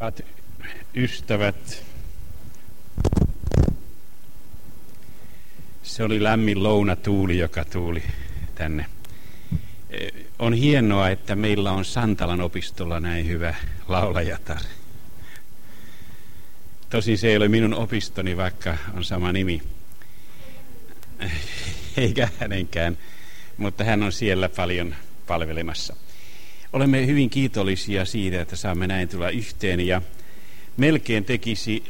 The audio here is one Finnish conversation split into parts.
Hyvät ystävät, se oli lämmin lounatuuli, joka tuuli tänne. On hienoa, että meillä on Santalan opistolla näin hyvä laulajatar. Tosin se ei ole minun opistoni, vaikka on sama nimi. Eikä hänenkään, mutta hän on siellä paljon palvelemassa. Olemme hyvin kiitollisia siitä, että saamme näin tulla yhteen ja melkein tekisi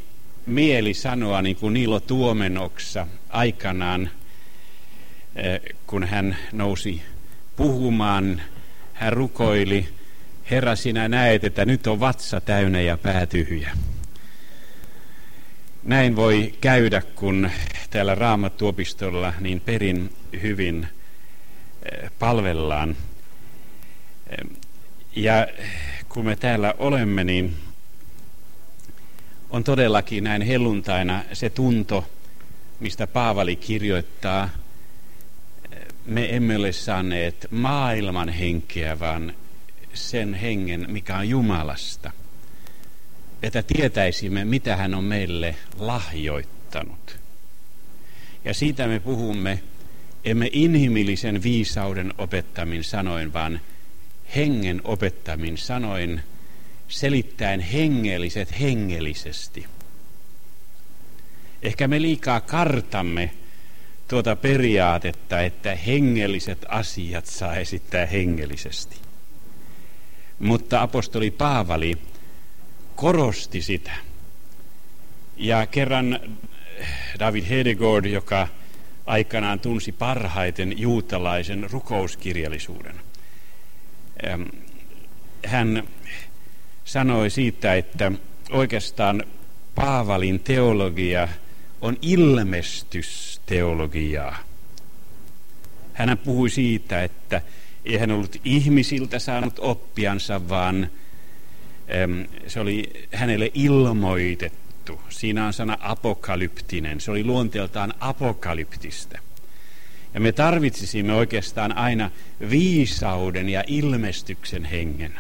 mieli sanoa niin kuin Niilo Tuomenoksa aikanaan, eh, kun hän nousi puhumaan, hän rukoili, Herra sinä näet, että nyt on vatsa täynnä ja pää tyhjä. Näin voi käydä, kun täällä Raamattuopistolla niin perin hyvin eh, palvellaan. Ja kun me täällä olemme, niin on todellakin näin helluntaina se tunto, mistä Paavali kirjoittaa. Me emme ole saaneet maailman henkeä, vaan sen hengen, mikä on Jumalasta. Että tietäisimme, mitä hän on meille lahjoittanut. Ja siitä me puhumme, emme inhimillisen viisauden opettamin sanoin, vaan hengen opettamin sanoin, selittäen hengelliset hengellisesti. Ehkä me liikaa kartamme tuota periaatetta, että hengelliset asiat saa esittää hengellisesti. Mutta apostoli Paavali korosti sitä. Ja kerran David Hedegaard, joka aikanaan tunsi parhaiten juutalaisen rukouskirjallisuuden, hän sanoi siitä, että oikeastaan Paavalin teologia on ilmestysteologiaa. Hän puhui siitä, että ei hän ollut ihmisiltä saanut oppiansa, vaan se oli hänelle ilmoitettu. Siinä on sana apokalyptinen. Se oli luonteeltaan apokalyptista. Ja me tarvitsisimme oikeastaan aina viisauden ja ilmestyksen hengen,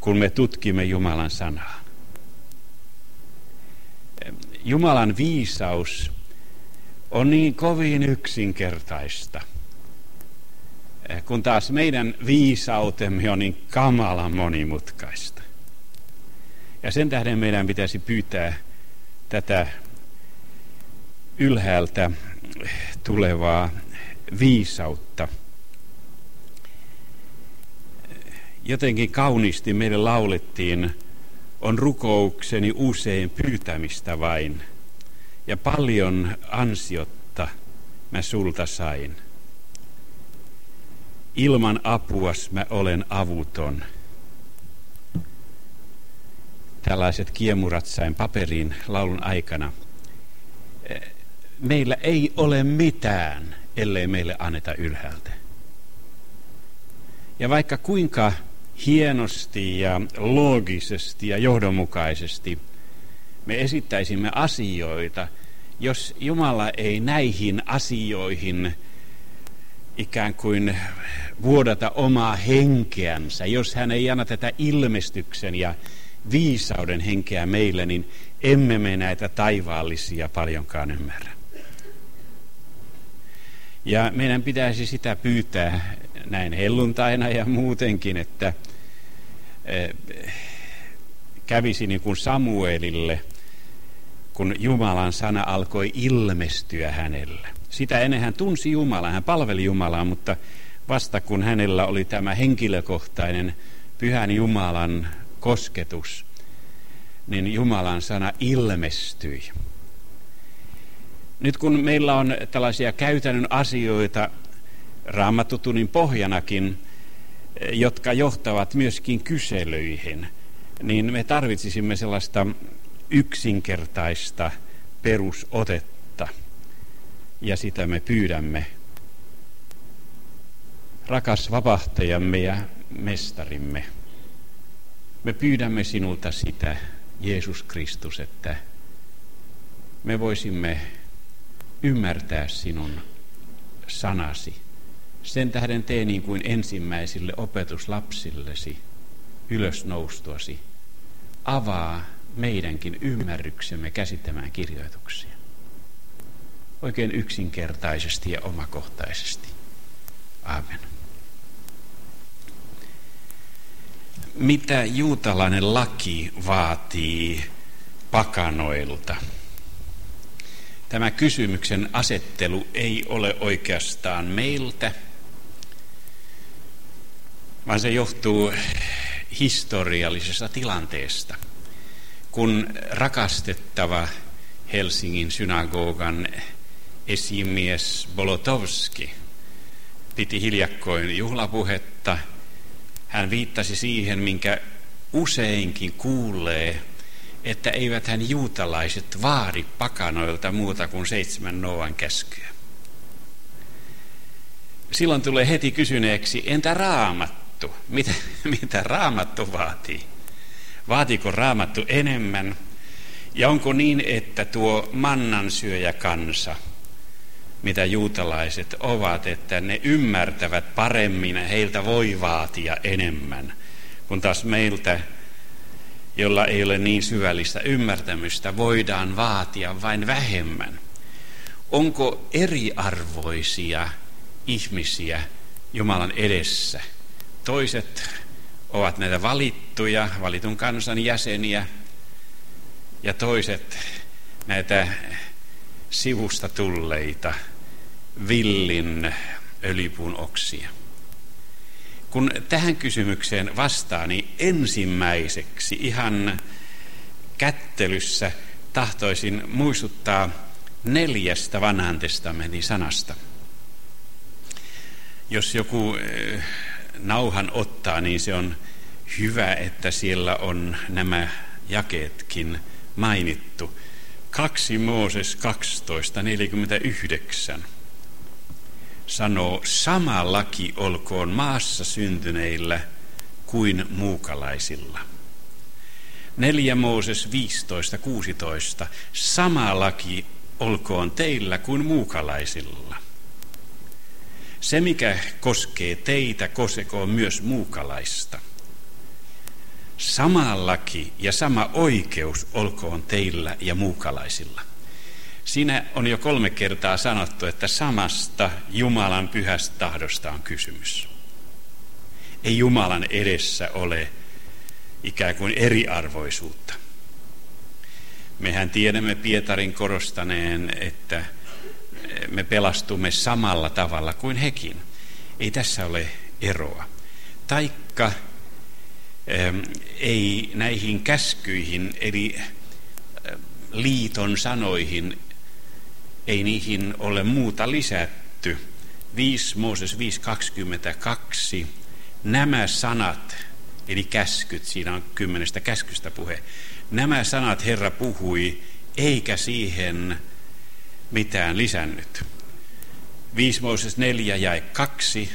kun me tutkimme Jumalan sanaa. Jumalan viisaus on niin kovin yksinkertaista, kun taas meidän viisautemme on niin kamalan monimutkaista. Ja sen tähden meidän pitäisi pyytää tätä ylhäältä tulevaa viisautta. Jotenkin kauniisti meille laulettiin, on rukoukseni usein pyytämistä vain, ja paljon ansiotta mä sulta sain. Ilman apuas mä olen avuton. Tällaiset kiemurat sain paperiin laulun aikana meillä ei ole mitään, ellei meille anneta ylhäältä. Ja vaikka kuinka hienosti ja loogisesti ja johdonmukaisesti me esittäisimme asioita, jos Jumala ei näihin asioihin ikään kuin vuodata omaa henkeänsä, jos hän ei anna tätä ilmestyksen ja viisauden henkeä meille, niin emme me näitä taivaallisia paljonkaan ymmärrä. Ja meidän pitäisi sitä pyytää näin helluntaina ja muutenkin, että eh, kävisi niin kuin Samuelille, kun Jumalan sana alkoi ilmestyä hänelle. Sitä ennen hän tunsi Jumalaa, hän palveli Jumalaa, mutta vasta kun hänellä oli tämä henkilökohtainen pyhän Jumalan kosketus, niin Jumalan sana ilmestyi. Nyt kun meillä on tällaisia käytännön asioita raamattutunin pohjanakin, jotka johtavat myöskin kyselyihin, niin me tarvitsisimme sellaista yksinkertaista perusotetta. Ja sitä me pyydämme. Rakas vapahtajamme ja mestarimme, me pyydämme sinulta sitä, Jeesus Kristus, että me voisimme ymmärtää sinun sanasi. Sen tähden tee niin kuin ensimmäisille opetuslapsillesi ylösnoustuasi. avaa meidänkin ymmärryksemme käsittämään kirjoituksia. Oikein yksinkertaisesti ja omakohtaisesti. Aamen. Mitä juutalainen laki vaatii pakanoilta? Tämä kysymyksen asettelu ei ole oikeastaan meiltä, vaan se johtuu historiallisesta tilanteesta. Kun rakastettava Helsingin synagogan esimies Bolotovski piti hiljakkoin juhlapuhetta, hän viittasi siihen, minkä useinkin kuulee, että eivät hän juutalaiset vaadi pakanoilta muuta kuin seitsemän Noan käskyä. Silloin tulee heti kysyneeksi, entä raamattu? Mitä, mitä raamattu vaatii? Vaatiko raamattu enemmän? Ja onko niin, että tuo mannan syöjä kansa, mitä juutalaiset ovat, että ne ymmärtävät paremmin heiltä voi vaatia enemmän, kun taas meiltä, jolla ei ole niin syvällistä ymmärtämystä, voidaan vaatia vain vähemmän. Onko eriarvoisia ihmisiä Jumalan edessä? Toiset ovat näitä valittuja, valitun kansan jäseniä, ja toiset näitä sivusta tulleita villin öljypuun oksia. Kun tähän kysymykseen vastaa, niin ensimmäiseksi ihan kättelyssä tahtoisin muistuttaa neljästä vanhan testamentin sanasta. Jos joku eh, nauhan ottaa, niin se on hyvä, että siellä on nämä jakeetkin mainittu. 2 Mooses 12.49 sanoo, sama laki olkoon maassa syntyneillä kuin muukalaisilla. 4 Mooses 15.16. Sama laki olkoon teillä kuin muukalaisilla. Se, mikä koskee teitä, koskekoon myös muukalaista. Sama laki ja sama oikeus olkoon teillä ja muukalaisilla. Siinä on jo kolme kertaa sanottu, että samasta Jumalan pyhästä tahdosta on kysymys. Ei Jumalan edessä ole ikään kuin eriarvoisuutta. Mehän tiedämme Pietarin korostaneen, että me pelastumme samalla tavalla kuin hekin. Ei tässä ole eroa. Taikka ei näihin käskyihin, eli liiton sanoihin ei niihin ole muuta lisätty. 5 Mooses 5.22. Nämä sanat, eli käskyt, siinä on kymmenestä käskystä puhe. Nämä sanat Herra puhui, eikä siihen mitään lisännyt. 5 Mooses 4 jäi 2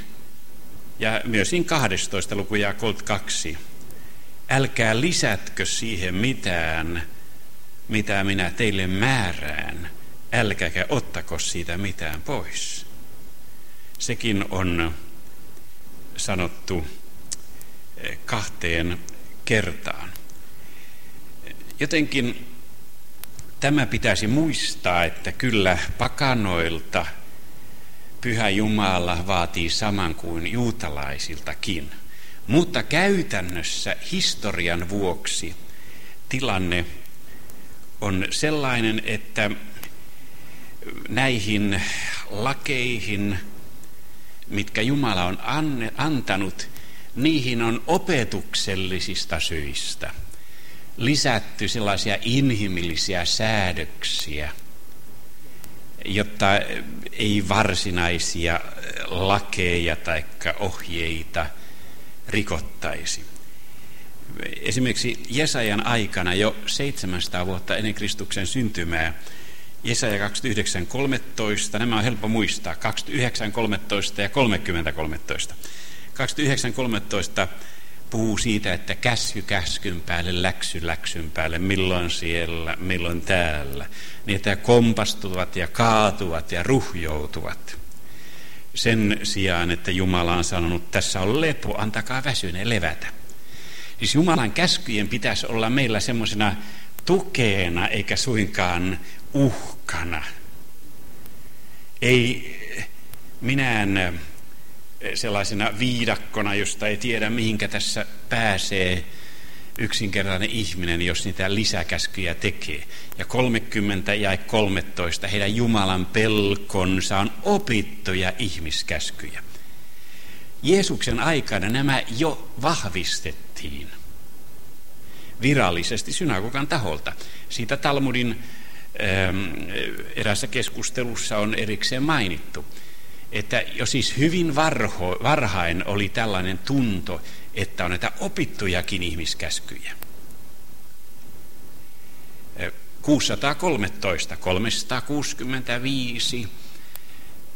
ja myös 12 luku ja 2. Älkää lisätkö siihen mitään, mitä minä teille määrään älkääkä ottako siitä mitään pois. Sekin on sanottu eh, kahteen kertaan. Jotenkin tämä pitäisi muistaa, että kyllä pakanoilta Pyhä Jumala vaatii saman kuin juutalaisiltakin. Mutta käytännössä historian vuoksi tilanne on sellainen, että näihin lakeihin, mitkä Jumala on antanut, niihin on opetuksellisista syistä lisätty sellaisia inhimillisiä säädöksiä, jotta ei varsinaisia lakeja tai ohjeita rikottaisi. Esimerkiksi Jesajan aikana jo 700 vuotta ennen Kristuksen syntymää Jesaja 29.13, nämä on helppo muistaa, 29.13 ja 30.13. 29.13 puhuu siitä, että käsky käskyn päälle, läksy läksyn päälle, milloin siellä, milloin täällä. Niin, että kompastuvat ja kaatuvat ja ruhjoutuvat. Sen sijaan, että Jumala on sanonut, tässä on lepo, antakaa väsyneen levätä. Siis Jumalan käskyjen pitäisi olla meillä semmoisena tukeena eikä suinkaan uhkana. Ei minään sellaisena viidakkona, josta ei tiedä mihinkä tässä pääsee yksinkertainen ihminen, jos niitä lisäkäskyjä tekee. Ja 30 ja 13 heidän Jumalan pelkonsa on opittuja ihmiskäskyjä. Jeesuksen aikana nämä jo vahvistettiin virallisesti synagogan taholta. Siitä Talmudin erässä keskustelussa on erikseen mainittu, että jo siis hyvin varho, varhain oli tällainen tunto, että on näitä opittujakin ihmiskäskyjä. 613, 365,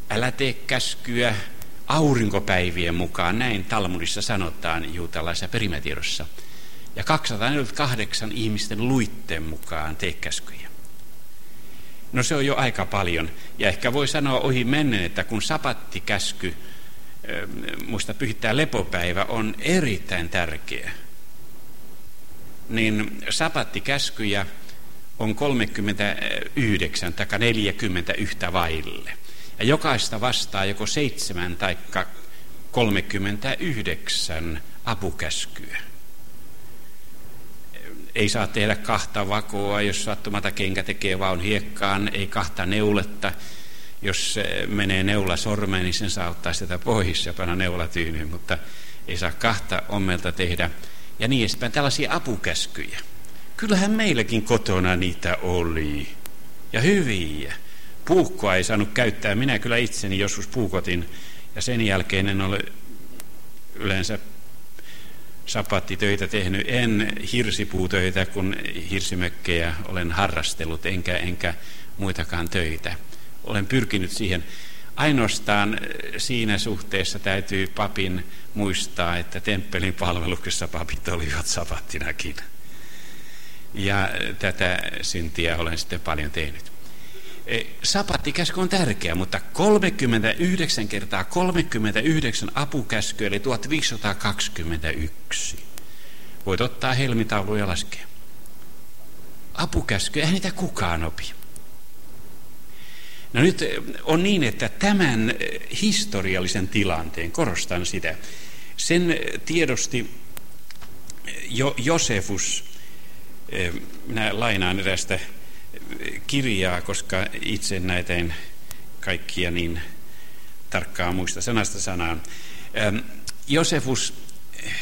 älä tee käskyä aurinkopäivien mukaan, näin Talmudissa sanotaan juutalaisessa perimätiedossa. Ja 248 ihmisten luitteen mukaan tee käskyjä. No se on jo aika paljon. Ja ehkä voi sanoa ohi menneen, että kun sapattikäsky, muista pyhittää lepopäivä, on erittäin tärkeä, niin sapattikäskyjä on 39 tai 40 yhtä vaille. Ja jokaista vastaa joko seitsemän tai 39 apukäskyä. Ei saa tehdä kahta vakoa, jos sattumata kenkä tekee vaun hiekkaan, ei kahta neuletta. Jos menee neula sormeen, niin sen saa ottaa sitä pois ja panna neula tyynyyn, mutta ei saa kahta ommelta tehdä. Ja niin edespäin, tällaisia apukäskyjä. Kyllähän meilläkin kotona niitä oli. Ja hyviä. Puukkoa ei saanut käyttää. Minä kyllä itseni joskus puukotin ja sen jälkeen en ole yleensä sapattitöitä tehnyt. En hirsipuutöitä, kun hirsimökkejä olen harrastellut, enkä, enkä muitakaan töitä. Olen pyrkinyt siihen. Ainoastaan siinä suhteessa täytyy papin muistaa, että temppelin palveluksessa papit olivat sapattinakin. Ja tätä syntiä olen sitten paljon tehnyt. E, sapattikäsky on tärkeä, mutta 39 kertaa 39 apukäskyä, eli 1521. Voit ottaa helmitaulu ja laskea. Apukäsky, eihän niitä kukaan opi. No nyt on niin, että tämän historiallisen tilanteen, korostan sitä, sen tiedosti jo Josefus, minä lainaan erästä kirjaa, koska itse näitä en kaikkia niin tarkkaan muista sanasta sanaan. Josefus eh,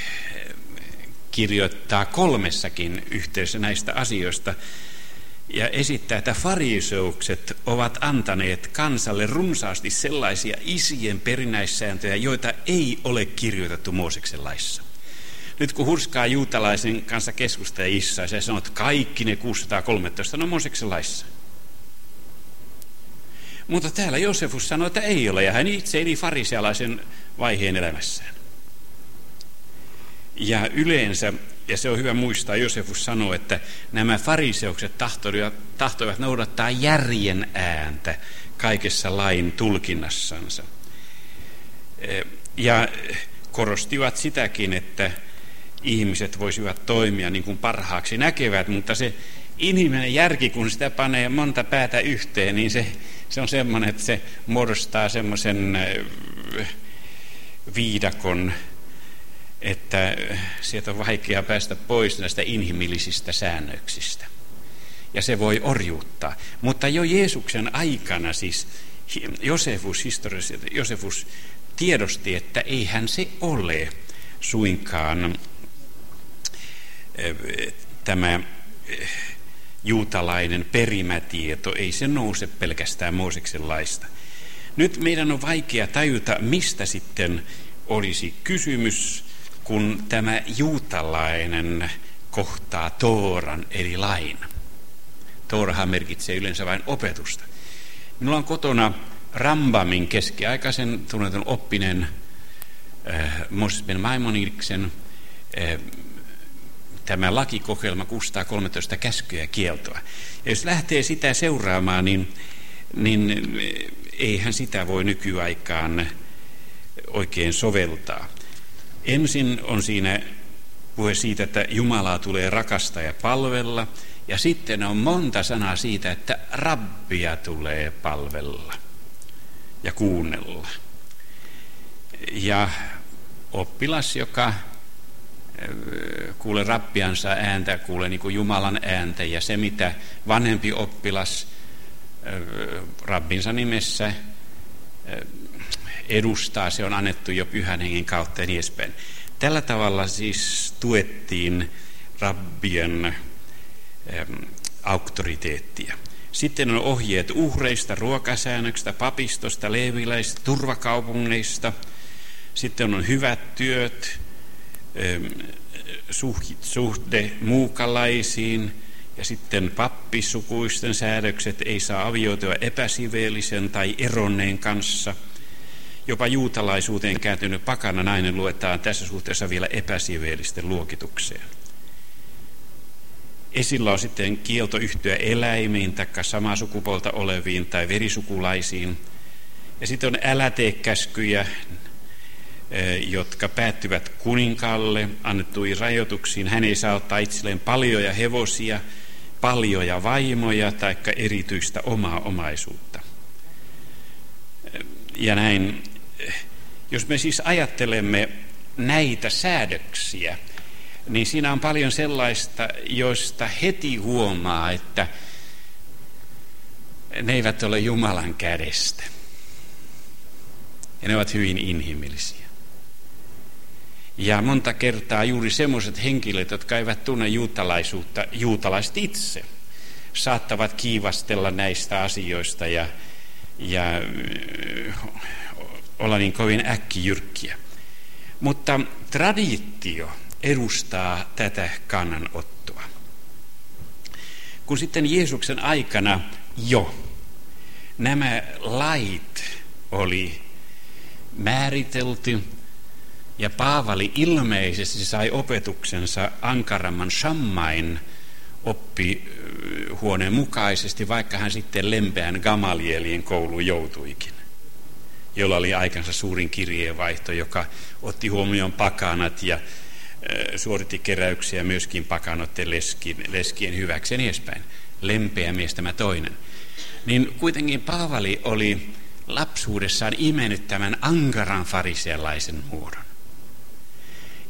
kirjoittaa kolmessakin yhteydessä näistä asioista ja esittää, että fariseukset ovat antaneet kansalle runsaasti sellaisia isien perinäissääntöjä, joita ei ole kirjoitettu Mooseksen laissa. Nyt kun hurskaa juutalaisen kanssa keskusta ja Issa, ja sanoo, että kaikki ne 613 on Mooseksen laissa. Mutta täällä Josefus sanoi, että ei ole, ja hän itse eli farisealaisen vaiheen elämässään. Ja yleensä, ja se on hyvä muistaa, Josefus sanoi, että nämä fariseukset tahtoivat, tahtoivat noudattaa järjen ääntä kaikessa lain tulkinnassansa. Ja korostivat sitäkin, että ihmiset voisivat toimia niin kuin parhaaksi näkevät, mutta se inhimillinen järki, kun sitä panee monta päätä yhteen, niin se, se on semmoinen, että se muodostaa semmoisen äh, viidakon, että sieltä on vaikea päästä pois näistä inhimillisistä säännöksistä. Ja se voi orjuuttaa. Mutta jo Jeesuksen aikana siis Josefus, Josefus tiedosti, että eihän se ole suinkaan tämä juutalainen perimätieto, ei se nouse pelkästään Mooseksen laista. Nyt meidän on vaikea tajuta, mistä sitten olisi kysymys, kun tämä juutalainen kohtaa Tooran eli lain. Toorahan merkitsee yleensä vain opetusta. Minulla on kotona Rambamin keskiaikaisen tunnetun oppinen äh, Moses ben Maimonidiksen äh, tämä lakikokeilma 613 käskyä kieltoa. Ja jos lähtee sitä seuraamaan, niin, niin eihän sitä voi nykyaikaan oikein soveltaa. Ensin on siinä puhe siitä, että Jumalaa tulee rakastaa ja palvella. Ja sitten on monta sanaa siitä, että rabbia tulee palvella ja kuunnella. Ja oppilas, joka kuule rappiansa ääntä, kuule niin kuin Jumalan ääntä ja se mitä vanhempi oppilas rabbinsa nimessä edustaa, se on annettu jo pyhän hengen kautta ja niin edespäin. Tällä tavalla siis tuettiin rabbien auktoriteettia. Sitten on ohjeet uhreista, ruokasäännöksistä, papistosta, leeviläistä, turvakaupungeista. Sitten on hyvät työt, suhde muukalaisiin ja sitten pappisukuisten säädökset ei saa avioitua epäsiveellisen tai eronneen kanssa. Jopa juutalaisuuteen kääntynyt pakana nainen luetaan tässä suhteessa vielä epäsiveellisten luokitukseen. Esillä on sitten kielto yhtyä eläimiin tai samaa sukupuolta oleviin tai verisukulaisiin. Ja sitten on älä tee käskyjä, jotka päättyvät kuninkaalle annettuihin rajoituksiin. Hän ei saa ottaa itselleen paljoja hevosia, paljoja vaimoja tai erityistä omaa omaisuutta. Eh, ja näin, eh, jos me siis ajattelemme näitä säädöksiä, niin siinä on paljon sellaista, joista heti huomaa, että ne eivät ole Jumalan kädestä. Ja ne ovat hyvin inhimillisiä. Ja monta kertaa juuri semmoiset henkilöt, jotka eivät tunne juutalaisuutta, juutalaiset itse, saattavat kiivastella näistä asioista ja, ja olla niin kovin äkkijyrkkiä. Mutta traditio edustaa tätä kannanottoa. Kun sitten Jeesuksen aikana jo nämä lait oli määritelty ja Paavali ilmeisesti sai opetuksensa ankaramman Shammain oppihuoneen mukaisesti, vaikka hän sitten lempeän Gamalielien kouluun joutuikin, jolla oli aikansa suurin kirjeenvaihto, joka otti huomioon pakanat ja suoritti keräyksiä myöskin pakanoiden leskien, leskien hyväksi ja niin edespäin. Lempeä mies tämä toinen. Niin kuitenkin Paavali oli lapsuudessaan imennyt tämän ankaran farisealaisen muodon.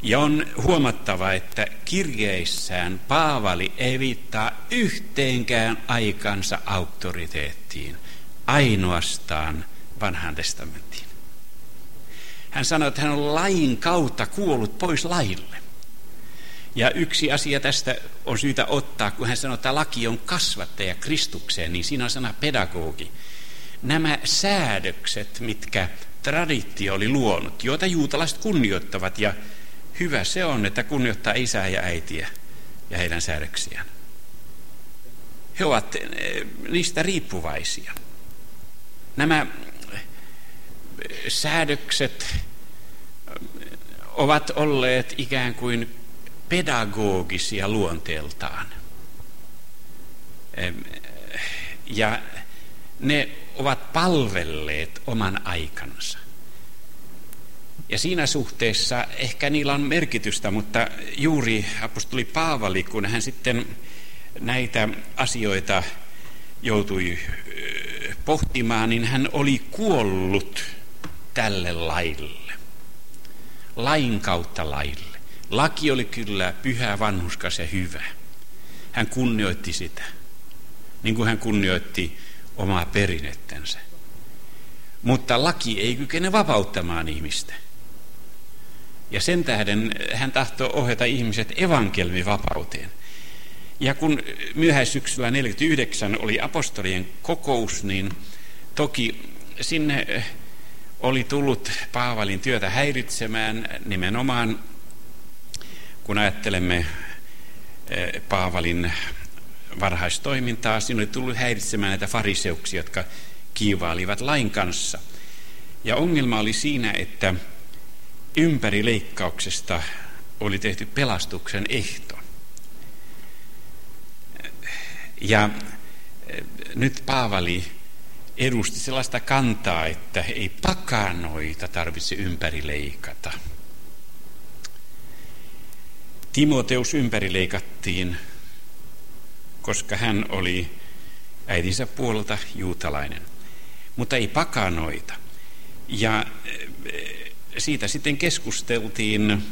Ja on huomattava, että kirjeissään Paavali ei viittaa yhteenkään aikansa auktoriteettiin, ainoastaan vanhan testamenttiin. Hän sanoi, että hän on lain kautta kuollut pois laille. Ja yksi asia tästä on syytä ottaa, kun hän sanoo, että laki on kasvattaja Kristukseen, niin siinä on sana pedagogi. Nämä säädökset, mitkä traditio oli luonut, joita juutalaiset kunnioittavat, ja hyvä se on, että kunnioittaa isää ja äitiä ja heidän säädöksiään. He ovat eh, niistä riippuvaisia. Nämä säädökset ovat olleet ikään kuin pedagogisia luonteeltaan. Ja ne ovat palvelleet oman aikansa. Ja siinä suhteessa ehkä niillä on merkitystä, mutta juuri apostoli Paavali, kun hän sitten näitä asioita joutui pohtimaan, niin hän oli kuollut tälle laille. Lain kautta laille. Laki oli kyllä pyhä, vanhuskas ja hyvä. Hän kunnioitti sitä, niin kuin hän kunnioitti omaa perinnettänsä. Mutta laki ei kykene vapauttamaan ihmistä. Ja sen tähden hän tahtoi ohjata ihmiset evankelmivapauteen. Ja kun myöhäissyksyllä 49 oli apostolien kokous, niin toki sinne oli tullut Paavalin työtä häiritsemään nimenomaan kun ajattelemme eh, Paavalin varhaistoimintaa, siinä oli tullut häiritsemään näitä fariseuksia, jotka kiivailivat lain kanssa. Ja ongelma oli siinä, että ympärileikkauksesta oli tehty pelastuksen ehto. Ja eh, nyt Paavali edusti sellaista kantaa, että ei pakanoita tarvitse ympärileikata. Timoteus ympärileikattiin, koska hän oli äitinsä puolelta juutalainen, mutta ei pakanoita. Ja eh, siitä sitten keskusteltiin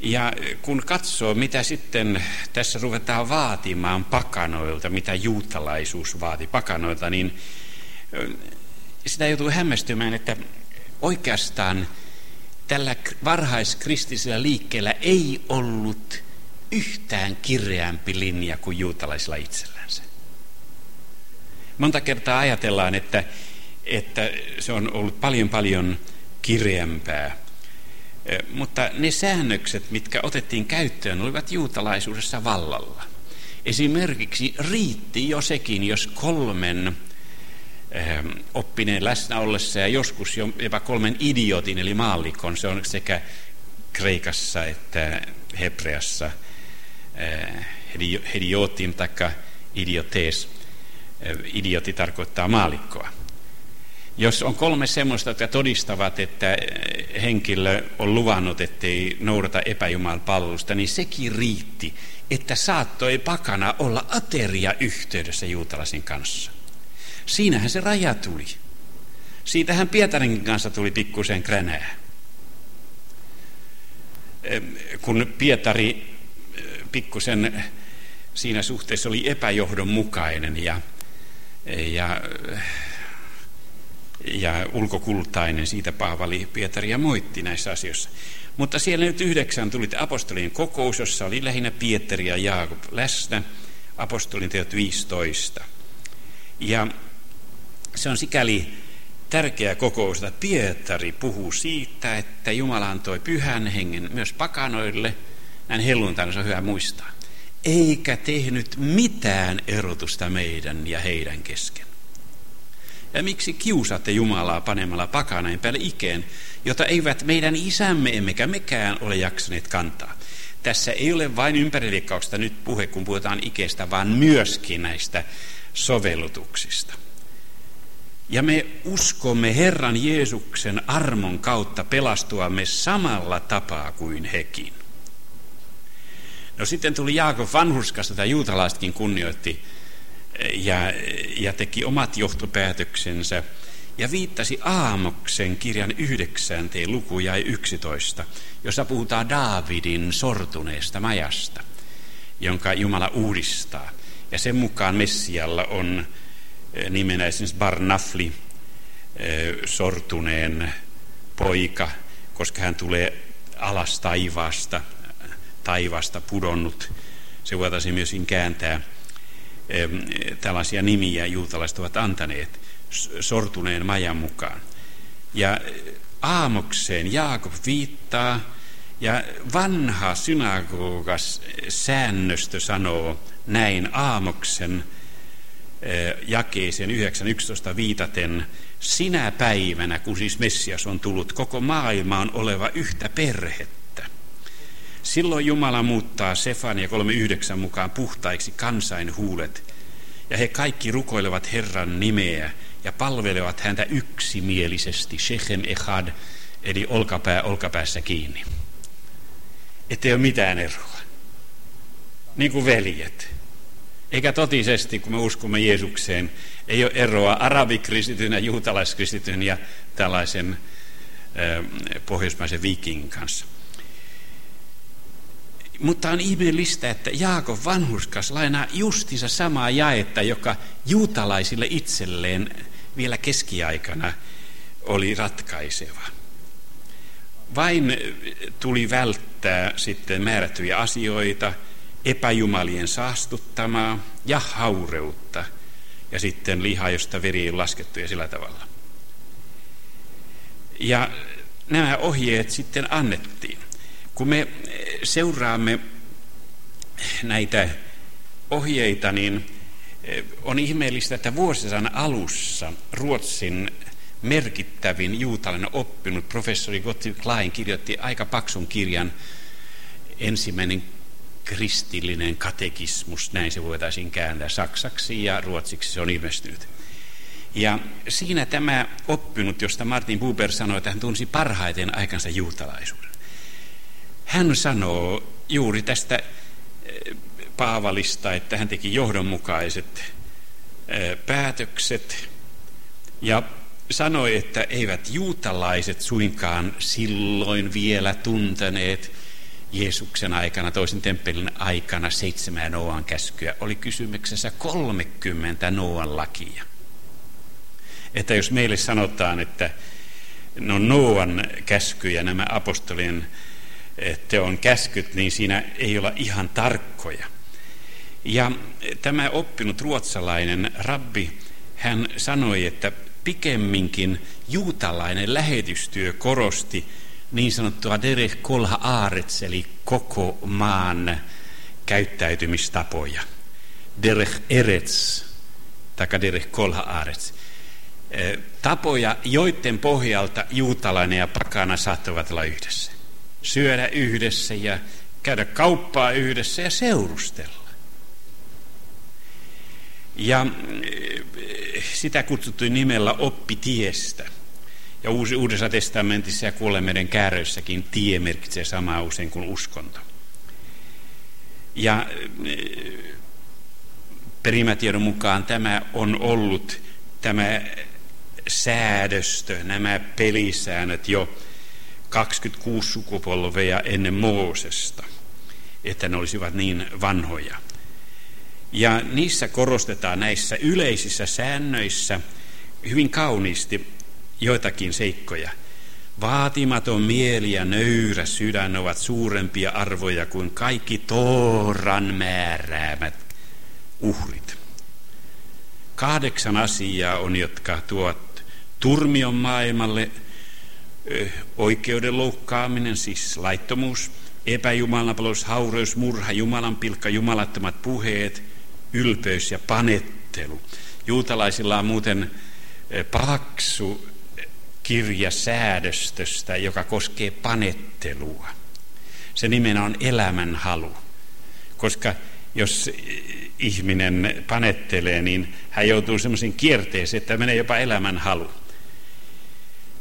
ja kun katsoo, mitä sitten tässä ruvetaan vaatimaan pakanoilta, mitä juutalaisuus vaati pakanoilta, niin sitä joutuu hämmästymään, että oikeastaan tällä varhaiskristillisellä liikkeellä ei ollut yhtään kirjämpi linja kuin juutalaisilla itsellänsä. Monta kertaa ajatellaan, että, että se on ollut paljon paljon kirjempää mutta ne säännökset, mitkä otettiin käyttöön, olivat juutalaisuudessa vallalla. Esimerkiksi riitti jo sekin, jos kolmen oppineen läsnä ollessa ja joskus jopa kolmen idiotin eli maallikon, se on sekä Kreikassa että Hebreassa hediotin tai idiotes. Idioti tarkoittaa maalikkoa. Jos on kolme semmoista, jotka todistavat, että henkilö on luvannut, ettei noudata epäjumalan palvelusta, niin sekin riitti, että saattoi pakana olla ateria yhteydessä juutalaisen kanssa. Siinähän se raja tuli. Siitähän Pietarinkin kanssa tuli pikkusen kränää. Kun Pietari pikkusen siinä suhteessa oli epäjohdonmukainen ja, ja ja ulkokultainen, siitä Paavali Pietaria moitti näissä asioissa. Mutta siellä nyt yhdeksän tuli apostolien kokous, jossa oli lähinnä Pietari ja Jaakob läsnä, apostolin teot 15. Ja se on sikäli tärkeä kokous, että Pietari puhuu siitä, että Jumala antoi pyhän hengen myös pakanoille, näin helluntaina se on hyvä muistaa, eikä tehnyt mitään erotusta meidän ja heidän kesken. Ja miksi kiusaatte Jumalaa panemalla pakanain päälle ikeen, jota eivät meidän isämme emmekä mekään ole jaksaneet kantaa? Tässä ei ole vain ympärileikkauksesta nyt puhe, kun puhutaan ikeestä, vaan myöskin näistä sovellutuksista. Ja me uskomme Herran Jeesuksen armon kautta pelastuamme samalla tapaa kuin hekin. No sitten tuli Jaakob vanhurskasta, tai juutalaisetkin kunnioitti ja, ja teki omat johtopäätöksensä ja viittasi Aamoksen kirjan yhdeksänteen luku ja 11, jossa puhutaan Daavidin sortuneesta majasta, jonka Jumala uudistaa. Ja sen mukaan Messialla on eh, nimenä esimerkiksi Barnafli, eh, sortuneen poika, koska hän tulee alas taivaasta, taivasta pudonnut. Se voitaisiin myöskin kääntää tällaisia nimiä juutalaiset ovat antaneet sortuneen majan mukaan. Ja aamokseen Jaakob viittaa, ja vanha synagogas säännöstö sanoo näin aamoksen jakeeseen 9.11 viitaten, sinä päivänä, kun siis Messias on tullut, koko maailma on oleva yhtä perhettä. Silloin Jumala muuttaa Sefania 3.9 mukaan puhtaiksi kansain huulet, ja he kaikki rukoilevat Herran nimeä ja palvelevat häntä yksimielisesti, Shechem Echad, eli olkapää olkapäässä kiinni. Ettei ole mitään eroa. Niin kuin veljet. Eikä totisesti, kun me uskomme Jeesukseen, ei ole eroa arabikristityn ja juutalaiskristityn ja tällaisen pohjoismaisen viikingin kanssa. Mutta on ihmeellistä, että Jaakob vanhuskas lainaa justiinsa samaa jaetta, joka juutalaisille itselleen vielä keskiaikana oli ratkaiseva. Vain tuli välttää sitten määrättyjä asioita, epäjumalien saastuttamaa ja haureutta, ja sitten liha, josta veri on laskettu ja sillä tavalla. Ja nämä ohjeet sitten annettiin. Kun me seuraamme näitä ohjeita, niin eh, on ihmeellistä, että vuosisadan alussa Ruotsin merkittävin juutalainen oppinut professori Gottlieb Klein kirjoitti aika paksun kirjan ensimmäinen kristillinen katekismus, näin se voitaisiin kääntää saksaksi ja ruotsiksi se on ilmestynyt. Ja siinä tämä oppinut, josta Martin Buber sanoi, että hän tunsi parhaiten aikansa juutalaisuuden. Hän sanoo juuri tästä Paavalista, että hän teki johdonmukaiset päätökset ja sanoi, että eivät juutalaiset suinkaan silloin vielä tunteneet Jeesuksen aikana, toisen temppelin aikana seitsemän Noan käskyä. Oli kysymyksessä 30 Noan lakia. Että jos meille sanotaan, että no Noan käskyjä, nämä apostolien eh, teon käskyt, niin siinä ei olla ihan tarkkoja. Ja tämä oppinut ruotsalainen rabbi, hän sanoi, että pikemminkin juutalainen lähetystyö korosti niin sanottua derech kolha aarets, eli koko maan käyttäytymistapoja. Derech erets, taka derech kolha aarets. Tapoja, joiden pohjalta juutalainen ja pakana saattavat olla yhdessä. Syödä yhdessä ja käydä kauppaa yhdessä ja seurustella. Ja sitä kutsuttiin nimellä oppitiestä. Ja Uudessa testamentissa ja kuolemeiden kääröissäkin tie merkitsee samaa usein kuin uskonto. Ja perimätiedon mukaan tämä on ollut tämä säädöstö, nämä pelisäännöt jo 26 sukupolvea ennen Moosesta, että ne olisivat niin vanhoja. Ja niissä korostetaan näissä yleisissä säännöissä hyvin kauniisti joitakin seikkoja. Vaatimaton mieli ja nöyrä sydän ovat suurempia arvoja kuin kaikki Tooran määräämät uhrit. Kahdeksan asiaa on, jotka tuot turmion maailmalle, oikeuden loukkaaminen, siis laittomuus, epäjumalanpalous, haureus, murha, Jumalan pilkka, jumalattomat puheet, ylpeys ja panettelu. Juutalaisilla on muuten paksu kirja säädöstöstä, joka koskee panettelua. Se nimenä on elämänhalu, koska jos ihminen panettelee, niin hän joutuu semmoisen kierteeseen, että menee jopa elämänhalu.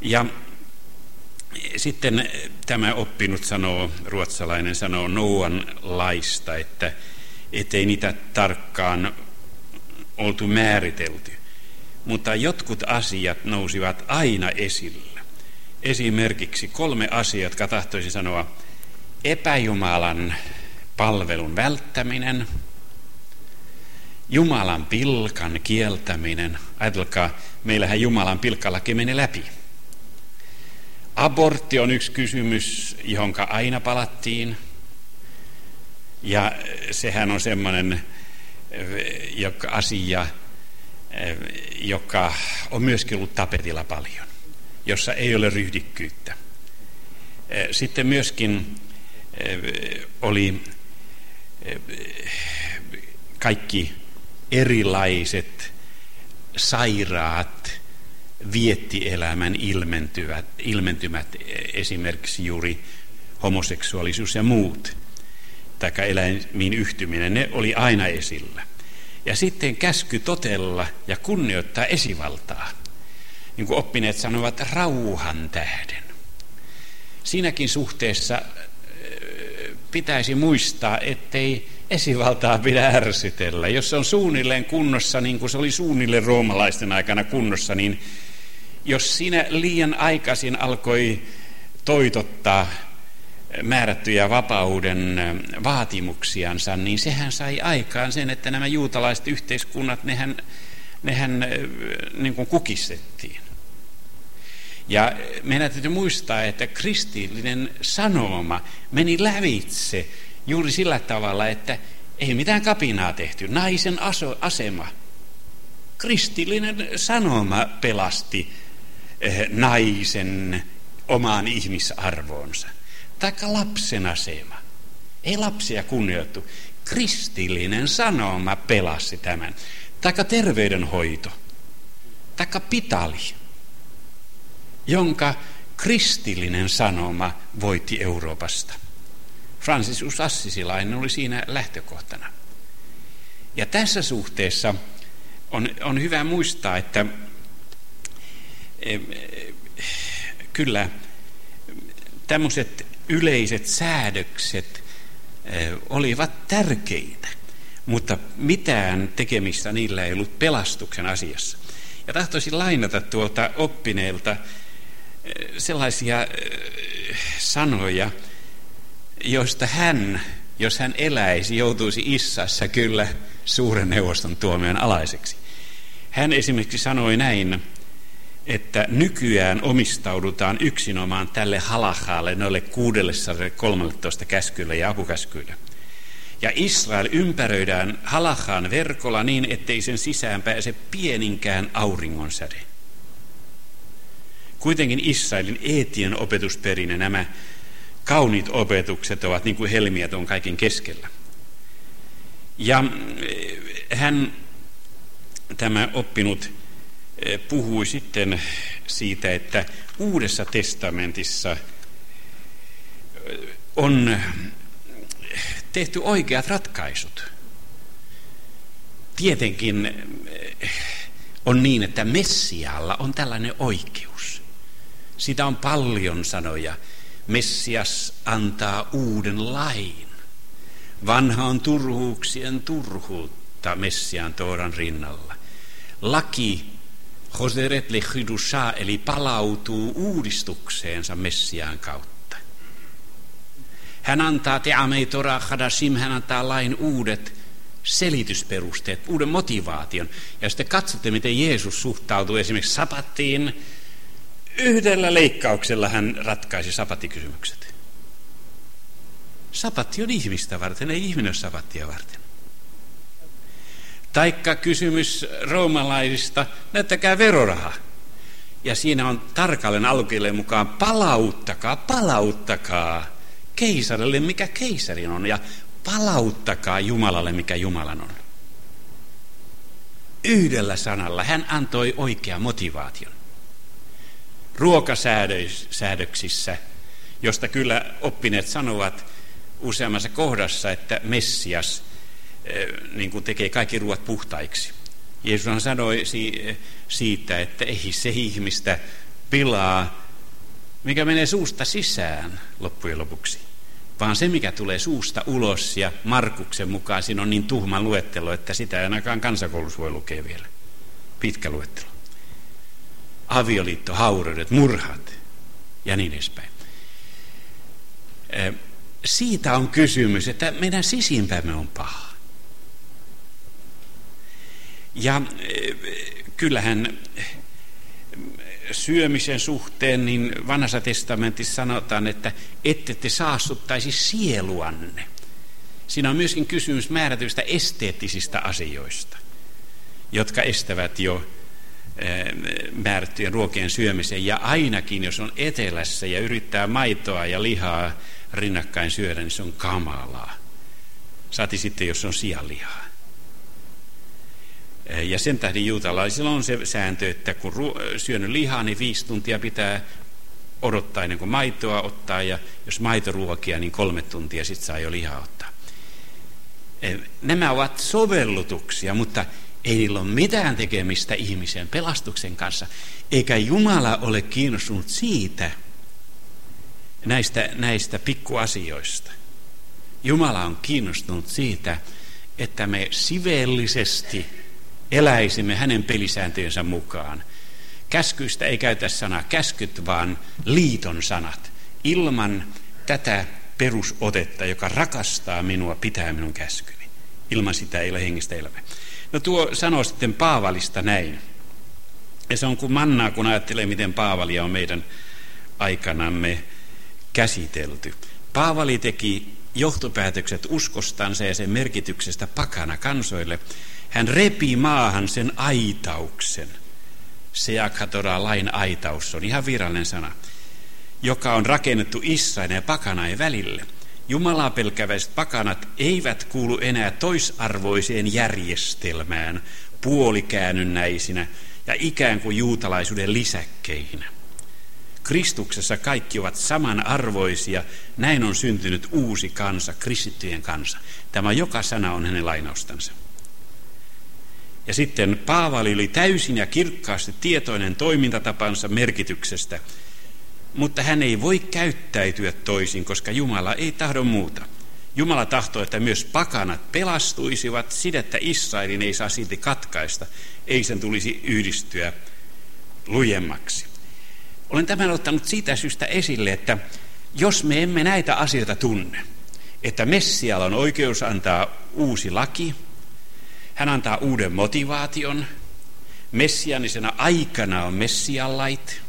Ja sitten tämä oppinut sanoo, ruotsalainen sanoo Noan laista, että ettei niitä tarkkaan oltu määritelty. Mutta jotkut asiat nousivat aina esille. Esimerkiksi kolme asiaa, jotka tahtoisin sanoa epäjumalan palvelun välttäminen, Jumalan pilkan kieltäminen. Ajatelkaa, meillähän Jumalan pilkkalaki meni läpi. Abortti on yksi kysymys, johonka aina palattiin. Ja sehän on semmoinen joka asia, joka on myöskin ollut tapetilla paljon, jossa ei ole ryhdikkyyttä. Sitten myöskin oli kaikki erilaiset sairaat viettielämän ilmentyvät, ilmentymät, esimerkiksi juuri homoseksuaalisuus ja muut, tai eläimiin yhtyminen, ne oli aina esillä. Ja sitten käsky totella ja kunnioittaa esivaltaa, niin kuin oppineet sanovat, rauhan tähden. Siinäkin suhteessa pitäisi muistaa, ettei esivaltaa pidä ärsytellä. Jos se on suunnilleen kunnossa, niin kuin se oli suunnilleen roomalaisten aikana kunnossa, niin jos siinä liian aikaisin alkoi toitottaa määrättyjä vapauden vaatimuksiansa, niin sehän sai aikaan sen, että nämä juutalaiset yhteiskunnat, nehän, nehän niin kuin kukistettiin. Ja meidän täytyy muistaa, että kristillinen sanoma meni lävitse juuri sillä tavalla, että ei mitään kapinaa tehty. Naisen asema, kristillinen sanoma pelasti naisen omaan ihmisarvoonsa. Taikka lapsen asema. Ei lapsia kunnioittu. Kristillinen sanoma pelasti tämän. Taikka terveydenhoito. Taikka pitali, jonka kristillinen sanoma voitti Euroopasta. Francis Assisilainen oli siinä lähtökohtana. Ja tässä suhteessa on, on hyvä muistaa, että kyllä tämmöiset yleiset säädökset olivat tärkeitä, mutta mitään tekemistä niillä ei ollut pelastuksen asiassa. Ja tahtoisin lainata tuolta oppineelta sellaisia sanoja, joista hän, jos hän eläisi, joutuisi Issassa kyllä suuren neuvoston tuomion alaiseksi. Hän esimerkiksi sanoi näin, että nykyään omistaudutaan yksinomaan tälle halahaalle, noille 613 käskylle ja apukäskylle. Ja Israel ympäröidään halahaan verkolla niin, ettei sen sisään pääse pieninkään auringon säde. Kuitenkin Israelin eetien opetusperinne, nämä kauniit opetukset ovat niin kuin helmiä tuon kaiken keskellä. Ja eh, hän, tämä oppinut, puhui sitten siitä, että Uudessa testamentissa eh, on tehty oikeat ratkaisut. Tietenkin on niin, että Messialla on tällainen oikeus. Sitä on paljon sanoja. Messias antaa uuden lain. Vanha on turhuuksien turhuutta Messiaan Tooran rinnalla. Laki Hoseret le eli palautuu uudistukseensa Messiaan kautta. Hän antaa teamei Torah Hadashim, hän antaa lain uudet selitysperusteet, uuden motivaation. Ja sitten katsotte, miten Jeesus suhtautuu esimerkiksi sapattiin. Yhdellä leikkauksella hän ratkaisi sapattikysymykset. Sapatti on ihmistä varten, ei ihminen sapattia varten. Taikka kysymys roomalaisista, näyttäkää veroraha. Ja siinä on tarkalleen alkeelle mukaan, palauttakaa, palauttakaa keisarille, mikä keisarin on. Ja palauttakaa Jumalalle, mikä Jumalan on. Yhdellä sanalla hän antoi oikean motivaation. Ruokasäädöksissä, josta kyllä oppineet sanovat useammassa kohdassa, että Messias niin kuin tekee kaikki ruoat puhtaiksi. Jeesus sanoi siitä, että ei se ihmistä pilaa, mikä menee suusta sisään loppujen lopuksi vaan se, mikä tulee suusta ulos ja Markuksen mukaan, siinä on niin tuhma luettelo, että sitä ei ainakaan kansakoulussa voi lukea vielä. Pitkä luettelo. Avioliitto, haureudet, murhat ja niin edespäin. Siitä on kysymys, että meidän sisimpämme on paha. Ja kyllähän syömisen suhteen, niin vanhassa testamentissa sanotaan, että ette te saastuttaisi sieluanne. Siinä on myöskin kysymys määrätyistä esteettisistä asioista, jotka estävät jo eh, määrättyjen ruokien syömisen. Ja ainakin, jos on etelässä ja yrittää maitoa ja lihaa rinnakkain syödä, niin se on kamalaa. Saati sitten, jos on sianlihaa. Eh, ja sen tähden juutalaisilla on se sääntö, että kun syönyt lihaa, niin viisi tuntia pitää odottaa ennen kuin maitoa ottaa, ja jos maitoruokia, niin kolme tuntia sitten saa jo lihaa ottaa. Eh, nämä ovat sovellutuksia, mutta ei niillä ole mitään tekemistä ihmisen pelastuksen kanssa, eikä Jumala ole kiinnostunut siitä, näistä, näistä pikkuasioista. Jumala on kiinnostunut siitä, että me sivellisesti eläisimme hänen pelisääntöjensä mukaan. Käskyistä ei käytä sanaa käskyt, vaan liiton sanat. Ilman tätä perusotetta, joka rakastaa minua, pitää minun käskyni. Ilman sitä ei ole hengistä elämä. No tuo sanoo sitten Paavalista näin. Ja se on kuin mannaa, kun ajattelee, miten Paavalia on meidän aikanamme käsitelty. Paavali teki johtopäätökset uskostansa ja sen merkityksestä pakana kansoille – hän repii maahan sen aitauksen. Seakatora lain aitaus on ihan virallinen sana, joka on rakennettu Israelin ja pakanain välille. Jumalaa pelkäväiset pakanat eivät kuulu enää toisarvoiseen järjestelmään puolikäännynnäisinä ja ikään kuin juutalaisuuden lisäkkeinä. Kristuksessa kaikki ovat samanarvoisia, näin on syntynyt uusi kansa, kristittyjen kansa. Tämä joka sana on hänen lainaustansa. Ja sitten Paavali oli täysin ja kirkkaasti tietoinen toimintatapansa merkityksestä, mutta hän ei voi käyttäytyä toisin, koska Jumala ei tahdo muuta. Jumala tahtoo, että myös pakanat pelastuisivat, sidettä Israelin ei saa silti katkaista, ei sen tulisi yhdistyä lujemmaksi. Olen tämän ottanut siitä syystä esille, että jos me emme näitä asioita tunne, että Messialla on oikeus antaa uusi laki, hän antaa uuden motivaation, messianisena aikana on Messian lait.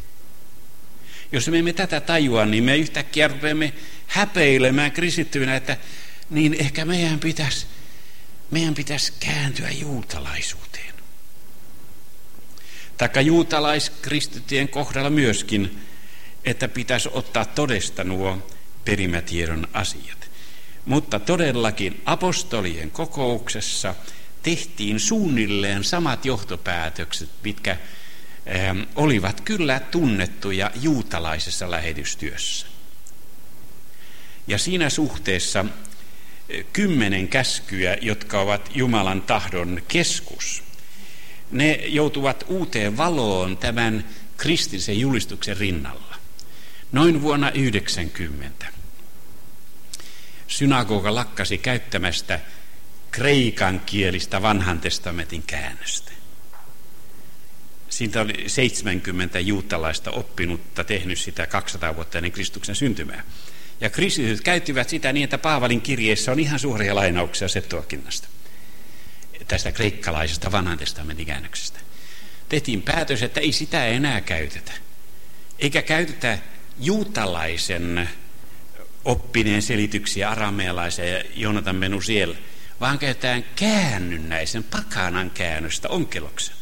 Jos me emme tätä tajua, niin me yhtäkkiä rupeamme häpeilemään kristittyinä, että niin ehkä meidän pitäisi, meidän pitäisi kääntyä juutalaisuuteen. Taikka juutalaiskristittyjen kohdalla myöskin, että pitäisi ottaa todesta nuo perimätiedon asiat. Mutta todellakin apostolien kokouksessa tehtiin suunnilleen samat johtopäätökset, mitkä ähm, olivat kyllä tunnettuja juutalaisessa lähetystyössä. Ja siinä suhteessa äh, kymmenen käskyä, jotka ovat Jumalan tahdon keskus, ne joutuvat uuteen valoon tämän kristillisen julistuksen rinnalla. Noin vuonna 90 synagoga lakkasi käyttämästä kreikan kielistä vanhan testamentin käännöstä. Siitä oli 70 juutalaista oppinutta tehnyt sitä 200 vuotta ennen Kristuksen syntymää. Ja kristityt käyttivät sitä niin, että Paavalin kirjeessä on ihan suoria lainauksia Septuakinnasta, tästä kreikkalaisesta vanhan testamentin käännöksestä. Tehtiin päätös, että ei sitä enää käytetä. Eikä käytetä juutalaisen oppineen selityksiä aramealaisen ja Jonatan Menusiel, vaan käytetään käännynnäisen pakanan käännöstä onkeloksen,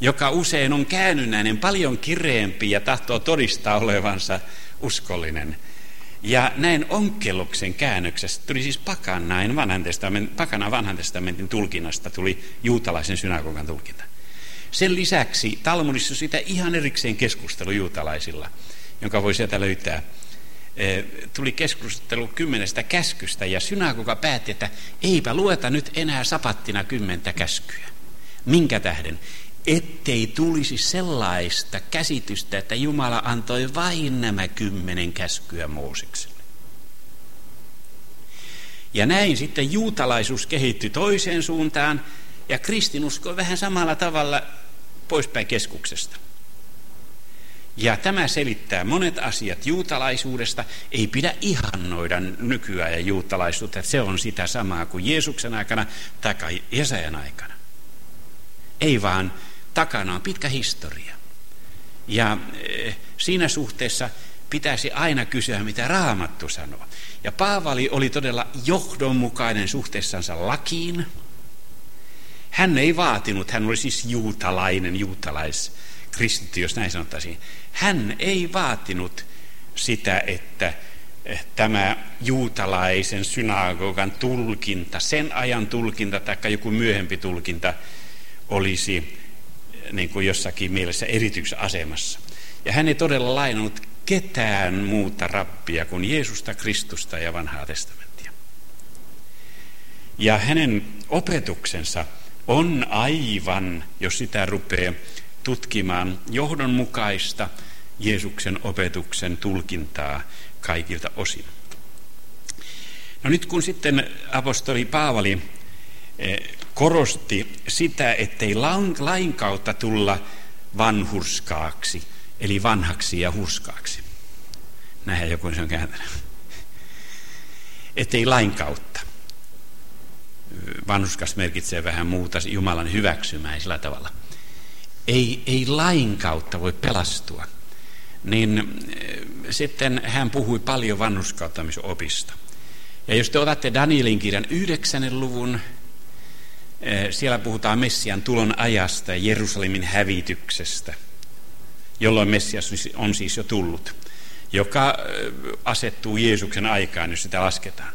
joka usein on käännynnäinen paljon kireempi ja tahtoo todistaa olevansa uskollinen. Ja näin onkeloksen käännöksestä tuli siis pakanain vanhan testamentin, pakana vanhan testamentin tulkinnasta tuli juutalaisen synagogan tulkinta. Sen lisäksi Talmudissa sitä ihan erikseen keskustelu juutalaisilla, jonka voi sieltä löytää tuli keskustelu kymmenestä käskystä ja synagoga päätti, että eipä lueta nyt enää sapattina kymmentä käskyä. Minkä tähden? Ettei tulisi sellaista käsitystä, että Jumala antoi vain nämä kymmenen käskyä Moosekselle. Ja näin sitten juutalaisuus kehittyi toiseen suuntaan ja kristinusko vähän samalla tavalla poispäin keskuksesta. Ja tämä selittää monet asiat juutalaisuudesta. Ei pidä ihannoida ja juutalaisuutta, että se on sitä samaa kuin Jeesuksen aikana tai Jesajan aikana. Ei vaan takana on pitkä historia. Ja eh, siinä suhteessa pitäisi aina kysyä, mitä Raamattu sanoo. Ja Paavali oli todella johdonmukainen suhteessansa lakiin. Hän ei vaatinut, hän oli siis juutalainen, juutalais, kristitty, jos näin sanottaisiin. Hän ei vaatinut sitä, että eh, tämä juutalaisen synagogan tulkinta, sen ajan tulkinta tai joku myöhempi tulkinta olisi eh, niin kuin jossakin mielessä erityisasemassa. Ja hän ei todella lainannut ketään muuta rappia kuin Jeesusta, Kristusta ja vanhaa testamenttia. Ja hänen opetuksensa on aivan, jos sitä rupeaa tutkimaan johdonmukaista Jeesuksen opetuksen tulkintaa kaikilta osin. No nyt kun sitten apostoli Paavali eh, korosti sitä, ettei lain kautta tulla vanhurskaaksi, eli vanhaksi ja hurskaaksi. Näinhän joku se on kääntänyt. Ettei lain kautta. Vanhuskas merkitsee vähän muuta Jumalan hyväksymäisellä tavalla – ei, ei lain kautta voi pelastua, niin eh, sitten hän puhui paljon vannuskauttamisen Ja jos te otatte Danielin kirjan yhdeksännen luvun, eh, siellä puhutaan Messian tulon ajasta ja Jerusalemin hävityksestä, jolloin Messias on siis jo tullut, joka eh, asettuu Jeesuksen aikaan, jos sitä lasketaan.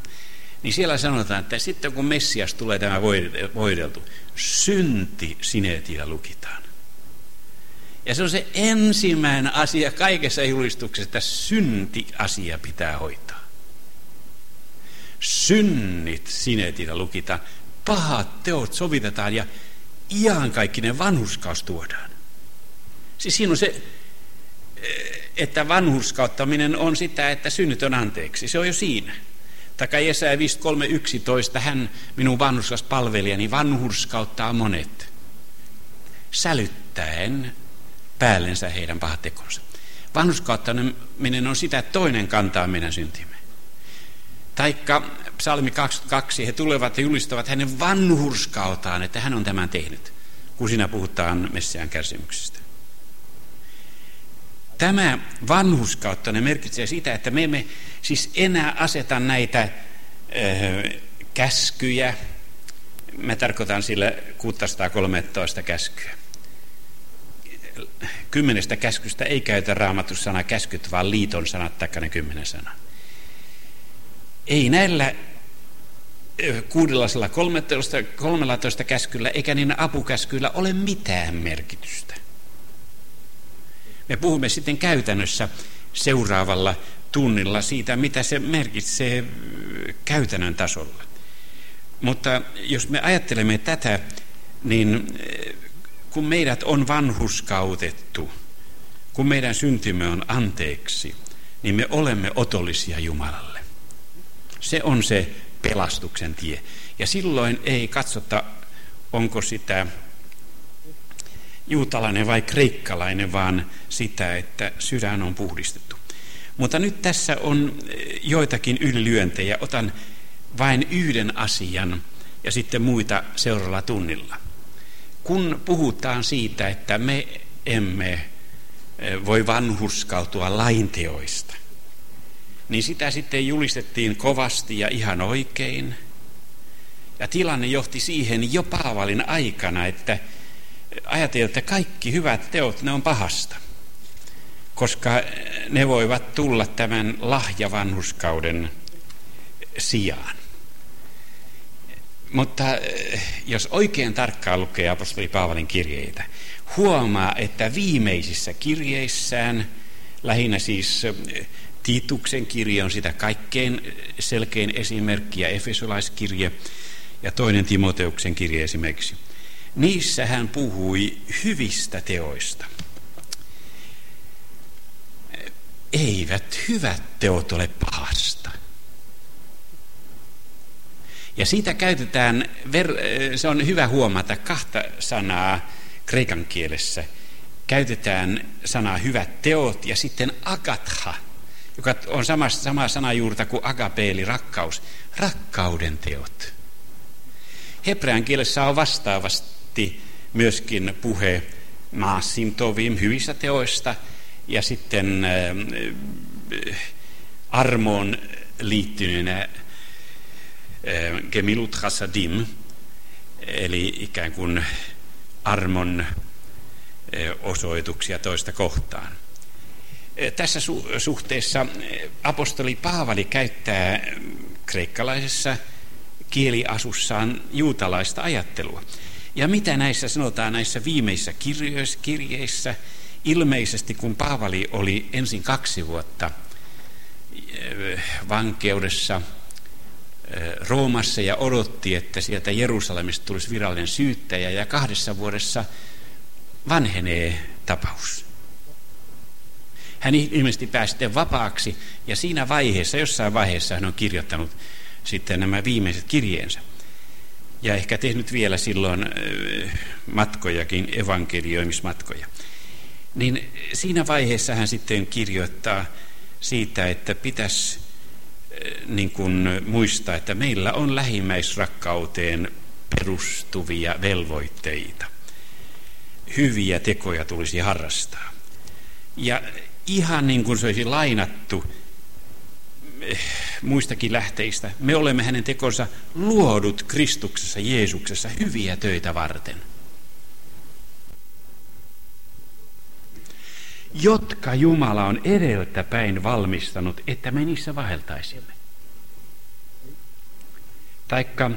Niin siellä sanotaan, että sitten kun Messias tulee tämä voideltu, synti sineetillä lukitaan. Ja se on se ensimmäinen asia kaikessa julistuksessa, että synti-asia pitää hoitaa. Synnit sinetillä lukitaan, pahat teot sovitetaan ja iankaikkinen vanhuskaus tuodaan. Siis siinä on se, että vanhurskauttaminen on sitä, että synnyt on anteeksi. Se on jo siinä. Takai Jesaja 53.11, hän minun vanhurskas palvelijani vanhurskauttaa monet, sälyttäen päällensä heidän pahat tekonsa. Vanhuskauttaminen on sitä, että toinen kantaa meidän syntimme. Taikka psalmi 22, he tulevat ja julistavat hänen vanhurskautaan, että hän on tämän tehnyt, kun siinä puhutaan Messiaan kärsimyksestä. Tämä vanhuskautta merkitsee sitä, että me emme siis enää aseta näitä ö, käskyjä, mä tarkoitan sillä 613 käskyä. Kymmenestä käskystä ei käytä raamatussa sana käskyt, vaan liiton sanat taikka ne kymmenen sana. Ei näillä 613 13 käskyllä eikä niillä apukäskyillä ole mitään merkitystä. Me puhumme sitten käytännössä seuraavalla tunnilla siitä, mitä se merkitsee käytännön tasolla. Mutta jos me ajattelemme tätä, niin kun meidät on vanhuskautettu, kun meidän syntymme on anteeksi, niin me olemme otollisia Jumalalle. Se on se pelastuksen tie. Ja silloin ei katsota, onko sitä juutalainen vai kreikkalainen, vaan sitä, että sydän on puhdistettu. Mutta nyt tässä on joitakin ylilyöntejä. Otan vain yhden asian ja sitten muita seuraavalla tunnilla. Kun puhutaan siitä, että me emme eh, voi vanhurskautua lainteoista, niin sitä sitten julistettiin kovasti ja ihan oikein. Ja tilanne johti siihen jo Paavalin aikana, että ajateltiin, että kaikki hyvät teot, ne on pahasta. Koska ne voivat tulla tämän lahjavanhuskauden sijaan. Mutta eh, jos oikein tarkkaan lukee apostoli Paavalin kirjeitä, huomaa, että viimeisissä kirjeissään, lähinnä siis eh, Tiituksen kirje on sitä kaikkein selkein esimerkki ja Efesolaiskirje ja toinen Timoteuksen kirje esimerkiksi. Niissä hän puhui hyvistä teoista. Eivät hyvät teot ole pahasta. Ja siitä käytetään, se on hyvä huomata, kahta sanaa kreikan kielessä. Käytetään sanaa hyvät teot ja sitten agatha – joka on sama, sama sanajuurta kuin agapeeli, rakkaus. Rakkauden teot. Hebrean kielessä on vastaavasti myöskin puhe maasim tovim, hyvistä teoista, ja sitten äh, armoon liittyneenä gemilut hasadim, eli ikään kuin armon äh, osoituksia toista kohtaan. Tässä su- suhteessa apostoli Paavali käyttää kreikkalaisessa kieliasussaan juutalaista ajattelua. Ja mitä näissä sanotaan näissä viimeisissä kirjeissä? Ilmeisesti kun Paavali oli ensin kaksi vuotta vankeudessa Roomassa ja odotti, että sieltä Jerusalemista tulisi virallinen syyttäjä ja kahdessa vuodessa vanhenee tapaus. Hän ilmeisesti pääsi sitten vapaaksi ja siinä vaiheessa, jossain vaiheessa hän on kirjoittanut sitten nämä viimeiset kirjeensä. Ja ehkä tehnyt vielä silloin matkojakin, evankelioimismatkoja. Niin siinä vaiheessa hän sitten kirjoittaa siitä, että pitäisi niin kuin muistaa, että meillä on lähimmäisrakkauteen perustuvia velvoitteita. Hyviä tekoja tulisi harrastaa. Ja ihan niin kuin se olisi lainattu eh, muistakin lähteistä. Me olemme hänen tekonsa luodut Kristuksessa, Jeesuksessa hyviä töitä varten. Jotka Jumala on edeltä päin valmistanut, että me niissä vaheltaisimme. Taikka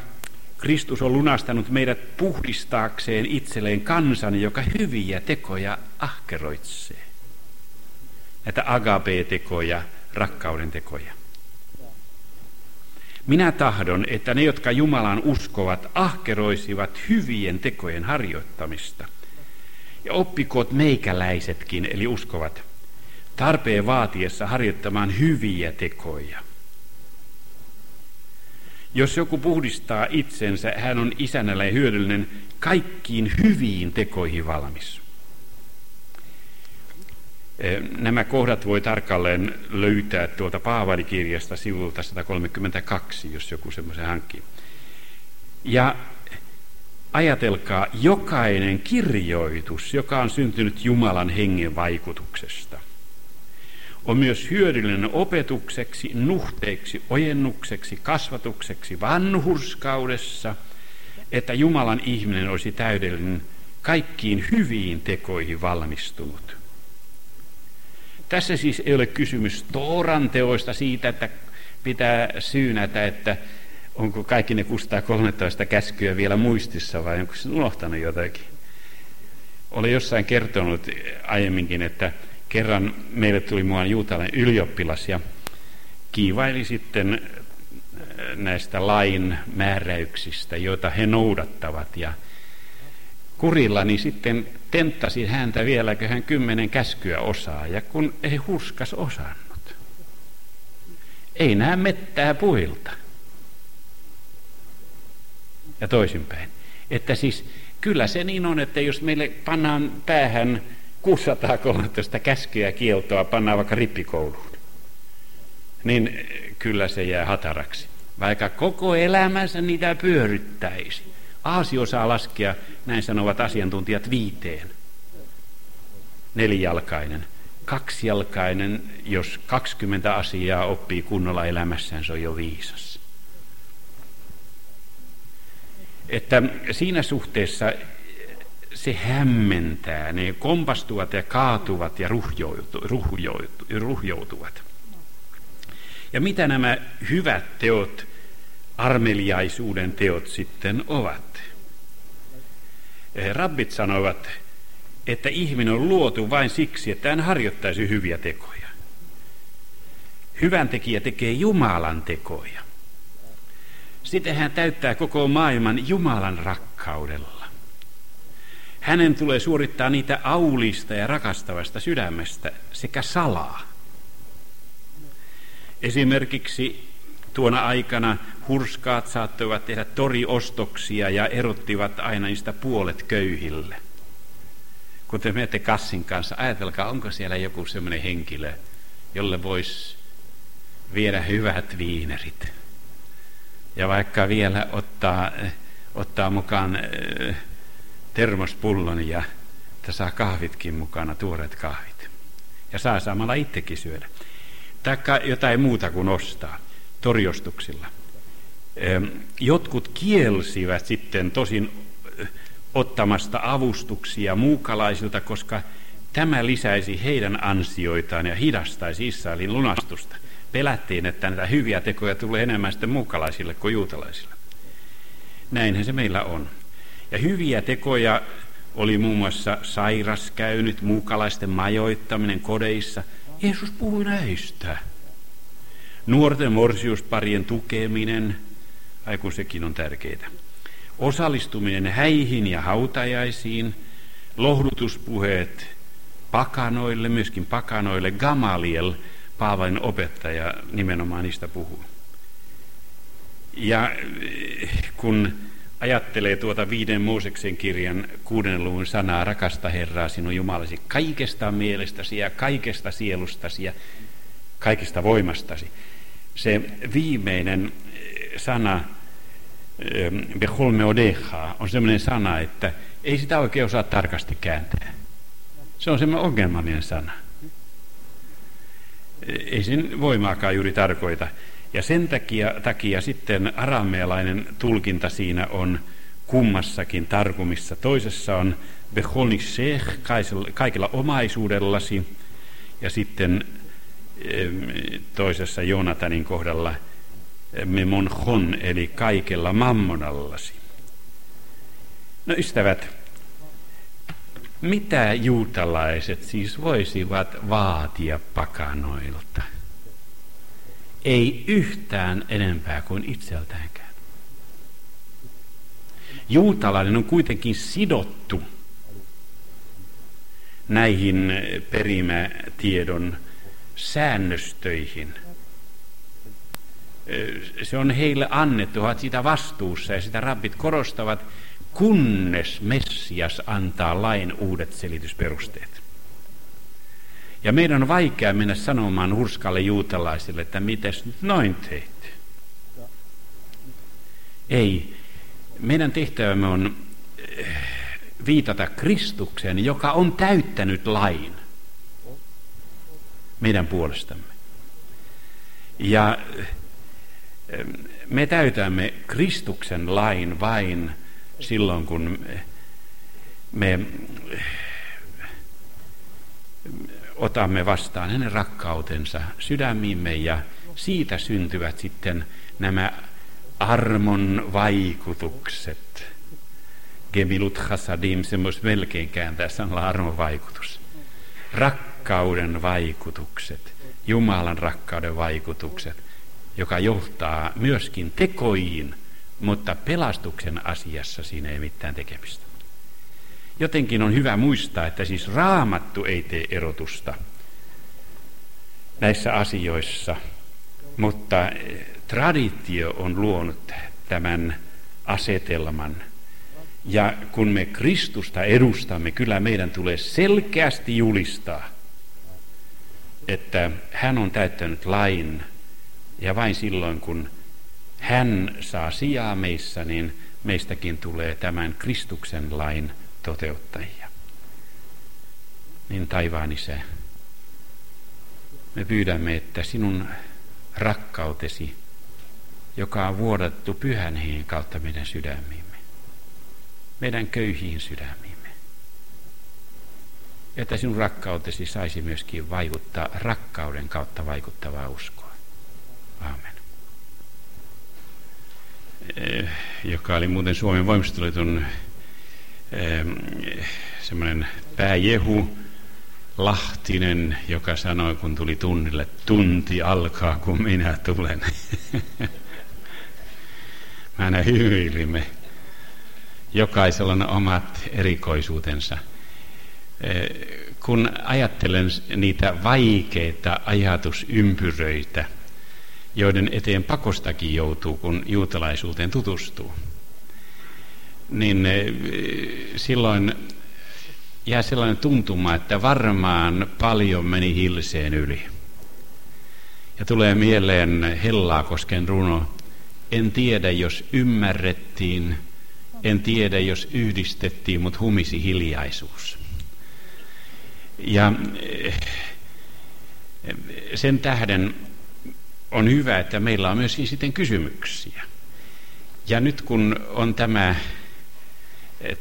Kristus on lunastanut meidät puhdistaakseen itselleen kansan, joka hyviä tekoja ahkeroitsee näitä agape-tekoja, rakkauden tekoja. Minä tahdon, että ne, jotka Jumalan uskovat, ahkeroisivat hyvien tekojen harjoittamista. Ja oppikoot meikäläisetkin, eli uskovat, tarpeen vaatiessa harjoittamaan hyviä tekoja. Jos joku puhdistaa itsensä, hän on isännällä ja hyödyllinen kaikkiin hyviin tekoihin valmis. Nämä kohdat voi tarkalleen löytää tuolta Paavalikirjasta sivulta 132, jos joku semmoisen hankkii. Ja ajatelkaa, jokainen kirjoitus, joka on syntynyt Jumalan hengen vaikutuksesta, on myös hyödyllinen opetukseksi, nuhteeksi, ojennukseksi, kasvatukseksi vanhurskaudessa, että Jumalan ihminen olisi täydellinen, kaikkiin hyviin tekoihin valmistunut. Tässä siis ei ole kysymys Tooran teoista siitä, että pitää syynätä, että onko kaikki ne 613 käskyä vielä muistissa vai onko se unohtanut jotakin. Olen jossain kertonut aiemminkin, että kerran meille tuli muuan juutalainen ylioppilas ja kiivaili sitten äh, näistä lain määräyksistä, joita he noudattavat. Ja kurilla niin sitten tenttasi häntä vieläkö hän kymmenen käskyä osaa, ja kun ei hurskas osannut. Ei näe mettää puilta. Ja toisinpäin. Että siis kyllä se niin on, että jos meille pannaan päähän 613 käskyä kieltoa, pannaan vaikka rippikouluun, niin kyllä se jää hataraksi. Vaikka koko elämänsä niitä pyöryttäisi. Aasi osaa laskea, näin sanovat asiantuntijat, viiteen. Nelijalkainen. Kaksijalkainen, jos 20 asiaa oppii kunnolla elämässään, se on jo viisas. Että siinä suhteessa se hämmentää, ne kompastuvat ja kaatuvat ja ruhjoutuvat. Ja mitä nämä hyvät teot armeliaisuuden teot sitten ovat. Eh, rabbit sanoivat, että ihminen on luotu vain siksi, että hän harjoittaisi hyviä tekoja. Hyvän tekijä tekee Jumalan tekoja. Sitten hän täyttää koko maailman Jumalan rakkaudella. Hänen tulee suorittaa niitä aulista ja rakastavasta sydämestä sekä salaa. Esimerkiksi tuona aikana hurskaat saattoivat tehdä toriostoksia ja erottivat aina niistä puolet köyhille. Kun te menette kassin kanssa, ajatelkaa, onko siellä joku sellainen henkilö, jolle voisi viedä hyvät viinerit. Ja vaikka vielä ottaa, ottaa mukaan äh, termospullon ja että saa kahvitkin mukana, tuoreet kahvit. Ja saa samalla itsekin syödä. Taikka jotain muuta kuin ostaa torjostuksilla. Jotkut kielsivät sitten tosin ottamasta avustuksia muukalaisilta, koska tämä lisäisi heidän ansioitaan ja hidastaisi Israelin lunastusta. Pelättiin, että näitä hyviä tekoja tulee enemmän sitten muukalaisille kuin juutalaisille. Näinhän se meillä on. Ja hyviä tekoja oli muun muassa sairaskäynyt, muukalaisten majoittaminen kodeissa. Jeesus puhui näistä. Nuorten morsiusparien tukeminen, ai sekin on tärkeää. Osallistuminen häihin ja hautajaisiin, lohdutuspuheet pakanoille, myöskin pakanoille. Gamaliel, Paavalin opettaja, nimenomaan niistä puhuu. Ja eh, kun ajattelee tuota viiden Mooseksen kirjan kuuden luvun sanaa, rakasta Herraa sinun Jumalasi kaikesta mielestäsi ja kaikesta sielustasi ja kaikesta voimastasi, se viimeinen eh, sana, eh, Beholme odeha, on sellainen sana, että ei sitä oikein osaa tarkasti kääntää. Se on semmoinen ongelmallinen sana. Ei sen voimaakaan juuri tarkoita. Ja sen takia, takia sitten aramealainen tulkinta siinä on kummassakin tarkumissa. Toisessa on Beholni Sheikh, kaikilla omaisuudellasi, ja sitten toisessa Joonatanin kohdalla memonhon, eli kaikella mammonallasi. No ystävät, mitä juutalaiset siis voisivat vaatia pakanoilta? Ei yhtään enempää kuin itseltäänkään. Juutalainen on kuitenkin sidottu näihin perimätiedon säännöstöihin. Se on heille annettu, ovat sitä vastuussa ja sitä rabbit korostavat, kunnes Messias antaa lain uudet selitysperusteet. Ja meidän on vaikea mennä sanomaan hurskalle juutalaisille, että mites nyt noin teit. Ei. Meidän tehtävämme on eh, viitata Kristukseen, joka on täyttänyt lain meidän puolestamme. Ja eh, me täytämme Kristuksen lain vain silloin, kun me otamme vastaan hänen rakkautensa sydämiimme ja siitä syntyvät sitten nämä armon vaikutukset. Gemilut hasadim, se voisi melkein kääntää sanalla armon vaikutus. Rakkauden vaikutukset, Jumalan rakkauden vaikutukset, joka johtaa myöskin tekoihin, mutta pelastuksen asiassa siinä ei mitään tekemistä. Jotenkin on hyvä muistaa, että siis raamattu ei tee erotusta näissä asioissa, mutta eh, traditio on luonut tämän asetelman. Ja kun me Kristusta edustamme, kyllä meidän tulee selkeästi julistaa, että hän on täyttänyt lain ja vain silloin kun hän saa sijaa meissä, niin meistäkin tulee tämän Kristuksen lain toteuttajia. Niin taivaan isä, me pyydämme, että sinun rakkautesi, joka on vuodattu pyhän hengen kautta meidän sydämiimme, meidän köyhiin sydämiimme, että sinun rakkautesi saisi myöskin vaikuttaa rakkauden kautta vaikuttavaa uskoa. Amen. Eh, joka oli muuten Suomen voimistoliiton semmoinen pääjehu Lahtinen, joka sanoi, kun tuli tunnille, tunti alkaa, kun minä tulen. Mä aina hymyilimme. Jokaisella on omat erikoisuutensa. Kun ajattelen niitä vaikeita ajatusympyröitä, joiden eteen pakostakin joutuu, kun juutalaisuuteen tutustuu, niin eh, silloin jää sellainen tuntuma, että varmaan paljon meni hilseen yli. Ja tulee mieleen Hellaakosken runo, en tiedä jos ymmärrettiin, en tiedä jos yhdistettiin, mutta humisi hiljaisuus. Ja eh, sen tähden on hyvä, että meillä on myöskin sitten kysymyksiä. Ja nyt kun on tämä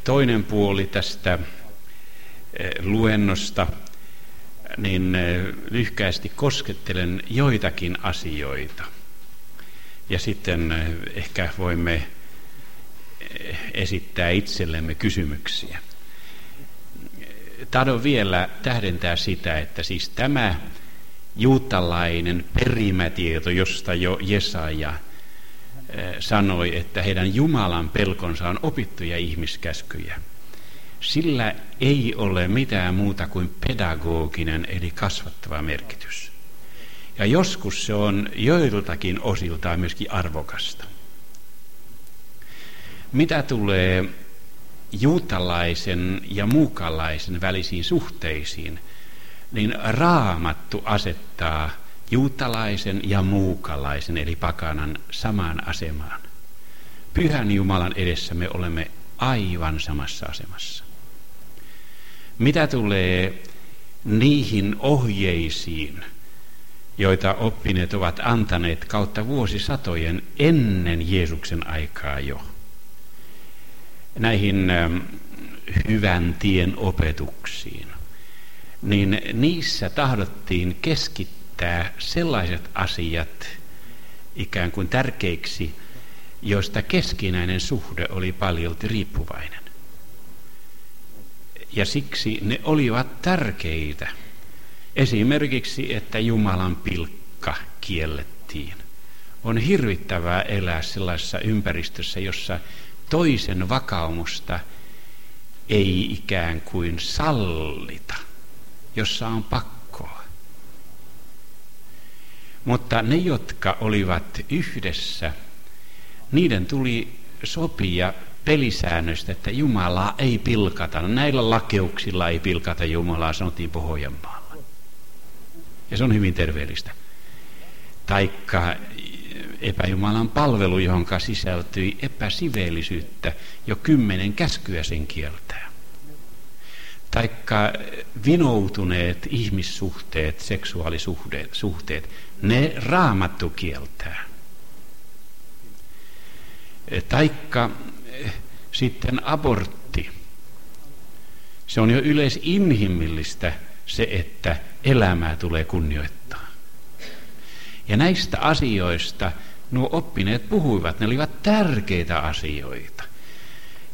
Toinen puoli tästä eh, luennosta, niin eh, lyhkäisesti koskettelen joitakin asioita. Ja sitten eh, ehkä voimme esittää itsellemme kysymyksiä. Tahdon vielä tähdentää sitä, että siis tämä juutalainen perimätieto, josta jo Jesaja Eh, sanoi, että heidän Jumalan pelkonsa on opittuja ihmiskäskyjä. Sillä ei ole mitään muuta kuin pedagoginen eli kasvattava merkitys. Ja joskus se on joiltakin osiltaan myöskin arvokasta. Mitä tulee juutalaisen ja muukalaisen välisiin suhteisiin, niin raamattu asettaa juutalaisen ja muukalaisen eli pakanan samaan asemaan. Pyhän Jumalan edessä me olemme aivan samassa asemassa. Mitä tulee niihin ohjeisiin, joita oppineet ovat antaneet kautta vuosisatojen ennen Jeesuksen aikaa jo. Näihin hyvän tien opetuksiin, niin niissä tahdottiin keskittää sellaiset asiat ikään kuin tärkeiksi, joista keskinäinen suhde oli paljolti riippuvainen. Ja siksi ne olivat tärkeitä. Esimerkiksi, että Jumalan pilkka kiellettiin. On hirvittävää elää sellaisessa ympäristössä, jossa toisen vakaumusta ei ikään kuin sallita – jossa on pakkoa. Mutta ne, jotka olivat yhdessä, niiden tuli sopia pelisäännöstä, että Jumalaa ei pilkata. Näillä lakeuksilla ei pilkata Jumalaa, sanottiin Pohjanmaalla. Ja se on hyvin terveellistä. Taikka epäjumalan palvelu, johon sisältyi epäsiveellisyyttä, jo kymmenen käskyä sen kieltää. Taikka vinoutuneet ihmissuhteet, seksuaalisuhteet, ne raamattu kieltää. Taikka sitten abortti. Se on jo yleisinhimillistä se, että elämää tulee kunnioittaa. Ja näistä asioista nuo oppineet puhuivat, ne olivat tärkeitä asioita.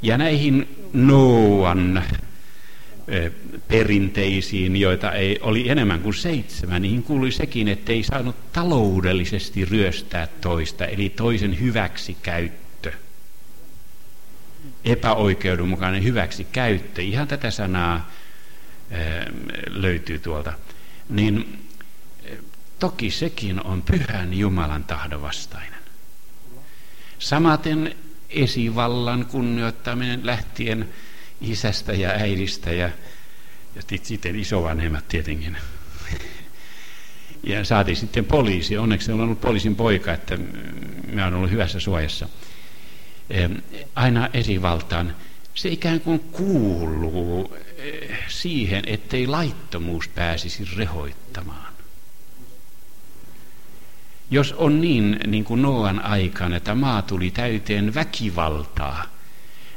Ja näihin Noan perinteisiin, joita ei, oli enemmän kuin seitsemän, niin kuului sekin, että ei saanut taloudellisesti ryöstää toista, eli toisen hyväksi käyttö. Epäoikeudenmukainen hyväksi käyttö, ihan tätä sanaa löytyy tuolta. Niin toki sekin on pyhän Jumalan tahdon vastainen. Samaten esivallan kunnioittaminen lähtien isästä ja äidistä ja, ja sitten isovanhemmat tietenkin. Ja saatiin sitten poliisi. Onneksi on ollut poliisin poika, että mä oon ollut hyvässä suojassa. Aina esivaltaan. Se ikään kuin kuuluu eh, siihen, ettei laittomuus pääsisi rehoittamaan. Jos on niin, niin kuin Noan aikana, että maa tuli täyteen väkivaltaa,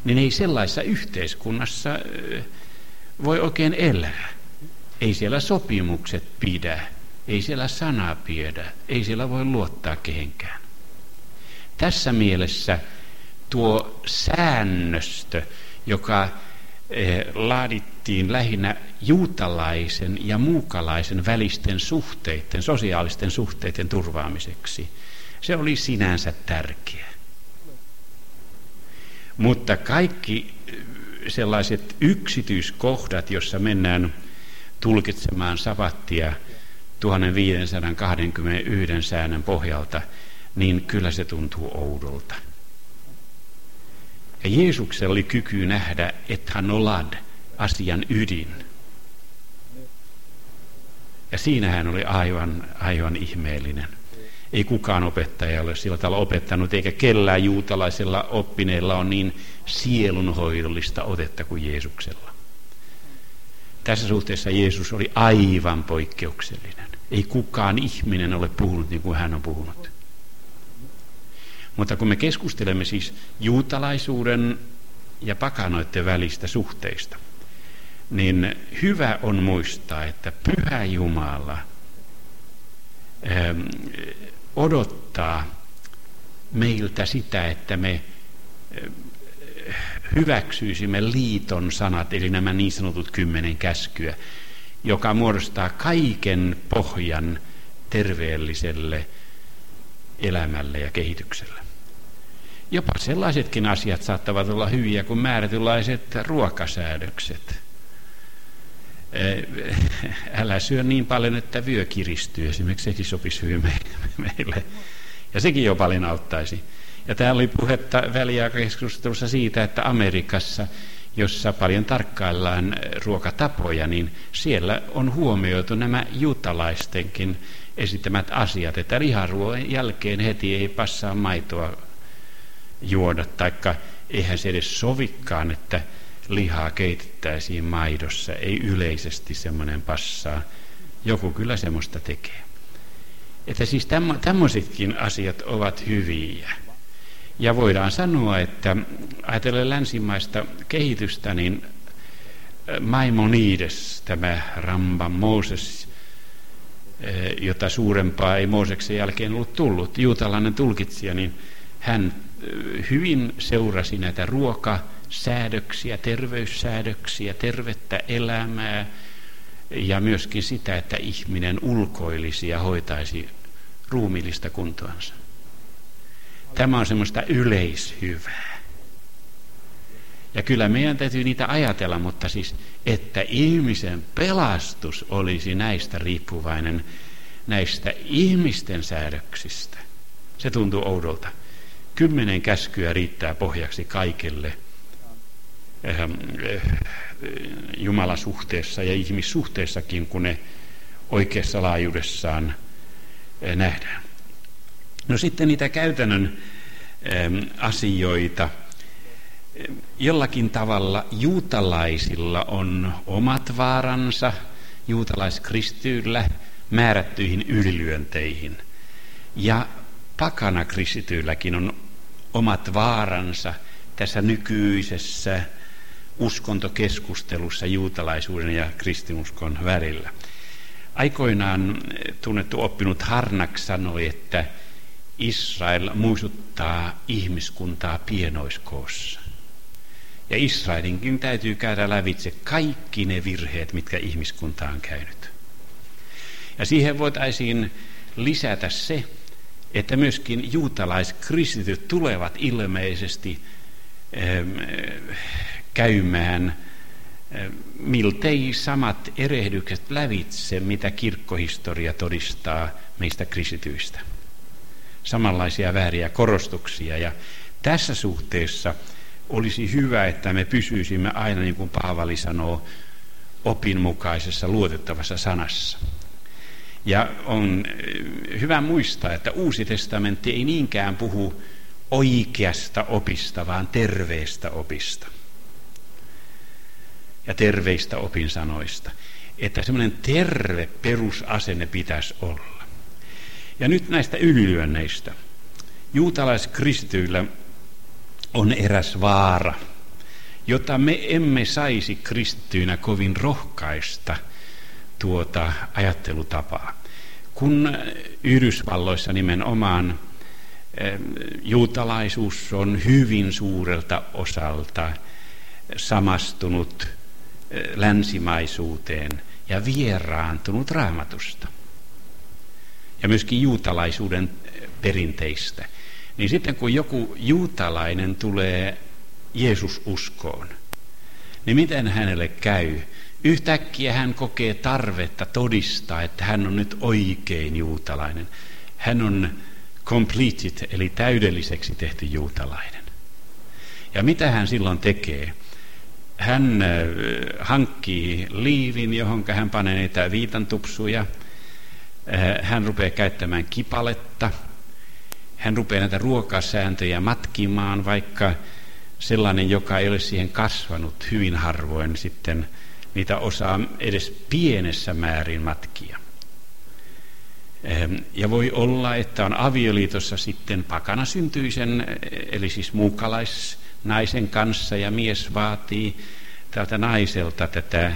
niin ei sellaisessa yhteiskunnassa voi oikein elää. Ei siellä sopimukset pidä, ei siellä sana pidä, ei siellä voi luottaa kehenkään. Tässä mielessä tuo säännöstö, joka laadittiin lähinnä juutalaisen ja muukalaisen välisten suhteiden, sosiaalisten suhteiden turvaamiseksi, se oli sinänsä tärkeä. Mutta kaikki sellaiset yksityiskohdat, jossa mennään tulkitsemaan savattia 1521 säännön pohjalta, niin kyllä se tuntuu oudolta. Ja Jeesuksella oli kyky nähdä, että hän olad, asian ydin. Ja siinä hän oli aivan, aivan ihmeellinen. Ei kukaan opettaja ole sillä tavalla opettanut, eikä kellään juutalaisella oppineella on niin sielunhoidollista otetta kuin Jeesuksella. Tässä suhteessa Jeesus oli aivan poikkeuksellinen. Ei kukaan ihminen ole puhunut niin kuin hän on puhunut. Mutta kun me keskustelemme siis juutalaisuuden ja pakanoiden välistä suhteista, niin hyvä on muistaa, että Pyhä Jumala ähm, odottaa meiltä sitä, että me äh, hyväksyisimme liiton sanat, eli nämä niin sanotut kymmenen käskyä, joka muodostaa kaiken pohjan terveelliselle elämälle ja kehitykselle. Jopa sellaisetkin asiat saattavat olla hyviä kuin määrätynlaiset ruokasäädökset. Älä syö niin paljon, että vyö kiristyy. Esimerkiksi sekin sopisi hyvin meille. Ja sekin jo paljon auttaisi. Ja täällä oli puhetta väliaikakeskustelussa siitä, että Amerikassa, jossa paljon tarkkaillaan ruokatapoja, niin siellä on huomioitu nämä juutalaistenkin esittämät asiat, että liharuoan jälkeen heti ei passaa maitoa juoda, taikka eihän se edes sovikkaan, että lihaa keitettäisiin maidossa. Ei yleisesti semmoinen passaa. Joku kyllä semmoista tekee. Että siis tämmöisetkin asiat ovat hyviä. Ja voidaan sanoa, että ajatellen länsimaista kehitystä, niin Maimonides, tämä Ramba Moses, jota suurempaa ei Mooseksen jälkeen ollut tullut, juutalainen tulkitsija, niin hän hyvin seurasi näitä ruokasäädöksiä, terveyssäädöksiä, tervettä elämää ja myöskin sitä, että ihminen ulkoilisi ja hoitaisi ruumillista kuntoansa. Tämä on semmoista yleishyvää. Ja kyllä meidän täytyy niitä ajatella, mutta siis, että ihmisen pelastus olisi näistä riippuvainen, näistä ihmisten säädöksistä. Se tuntuu oudolta. Kymmenen käskyä riittää pohjaksi kaikille Jumalan suhteessa ja ihmissuhteessakin, kun ne oikeassa laajuudessaan eh, nähdään. No sitten niitä käytännön ehm, asioita. Jollakin tavalla juutalaisilla on omat vaaransa juutalaiskristyillä määrättyihin ylilyönteihin. Ja pakana kristityilläkin on omat vaaransa tässä nykyisessä uskontokeskustelussa juutalaisuuden ja kristinuskon välillä. Aikoinaan tunnettu oppinut Harnak sanoi, että Israel muistuttaa ihmiskuntaa pienoiskoossa. Ja Israelinkin täytyy käydä lävitse kaikki ne virheet, mitkä ihmiskunta on käynyt. Ja siihen voitaisiin lisätä se, että myöskin juutalaiskristityt tulevat ilmeisesti käymään miltei samat erehdykset lävitse, mitä kirkkohistoria todistaa meistä kristityistä. Samanlaisia vääriä korostuksia ja tässä suhteessa olisi hyvä, että me pysyisimme aina, niin kuin Paavali sanoo, opinmukaisessa luotettavassa sanassa. Ja on eh, hyvä muistaa, että Uusi testamentti ei niinkään puhu oikeasta opista, vaan terveestä opista. Ja terveistä opinsanoista. Että semmoinen terve perusasenne pitäisi olla. Ja nyt näistä ylilyönneistä. Juutalaiskristityillä on eräs vaara, jota me emme saisi kristittyinä kovin rohkaista – tuota ajattelutapaa. Kun Yhdysvalloissa nimenomaan juutalaisuus on hyvin suurelta osalta samastunut länsimaisuuteen ja vieraantunut raamatusta ja myöskin juutalaisuuden perinteistä, niin sitten kun joku juutalainen tulee Jeesus uskoon, niin miten hänelle käy? Yhtäkkiä hän kokee tarvetta todistaa, että hän on nyt oikein juutalainen. Hän on completed, eli täydelliseksi tehty juutalainen. Ja mitä hän silloin tekee? Hän äh, hankkii liivin, johon hän panee niitä viitantupsuja. Äh, hän rupeaa käyttämään kipaletta. Hän rupeaa näitä ruokasääntöjä matkimaan, vaikka sellainen, joka ei ole siihen kasvanut hyvin harvoin sitten – niitä osaa edes pienessä määrin matkia. Ehm, ja voi olla, että on avioliitossa sitten pakana syntyisen, eli siis muukalaisnaisen kanssa, ja mies vaatii tältä naiselta tätä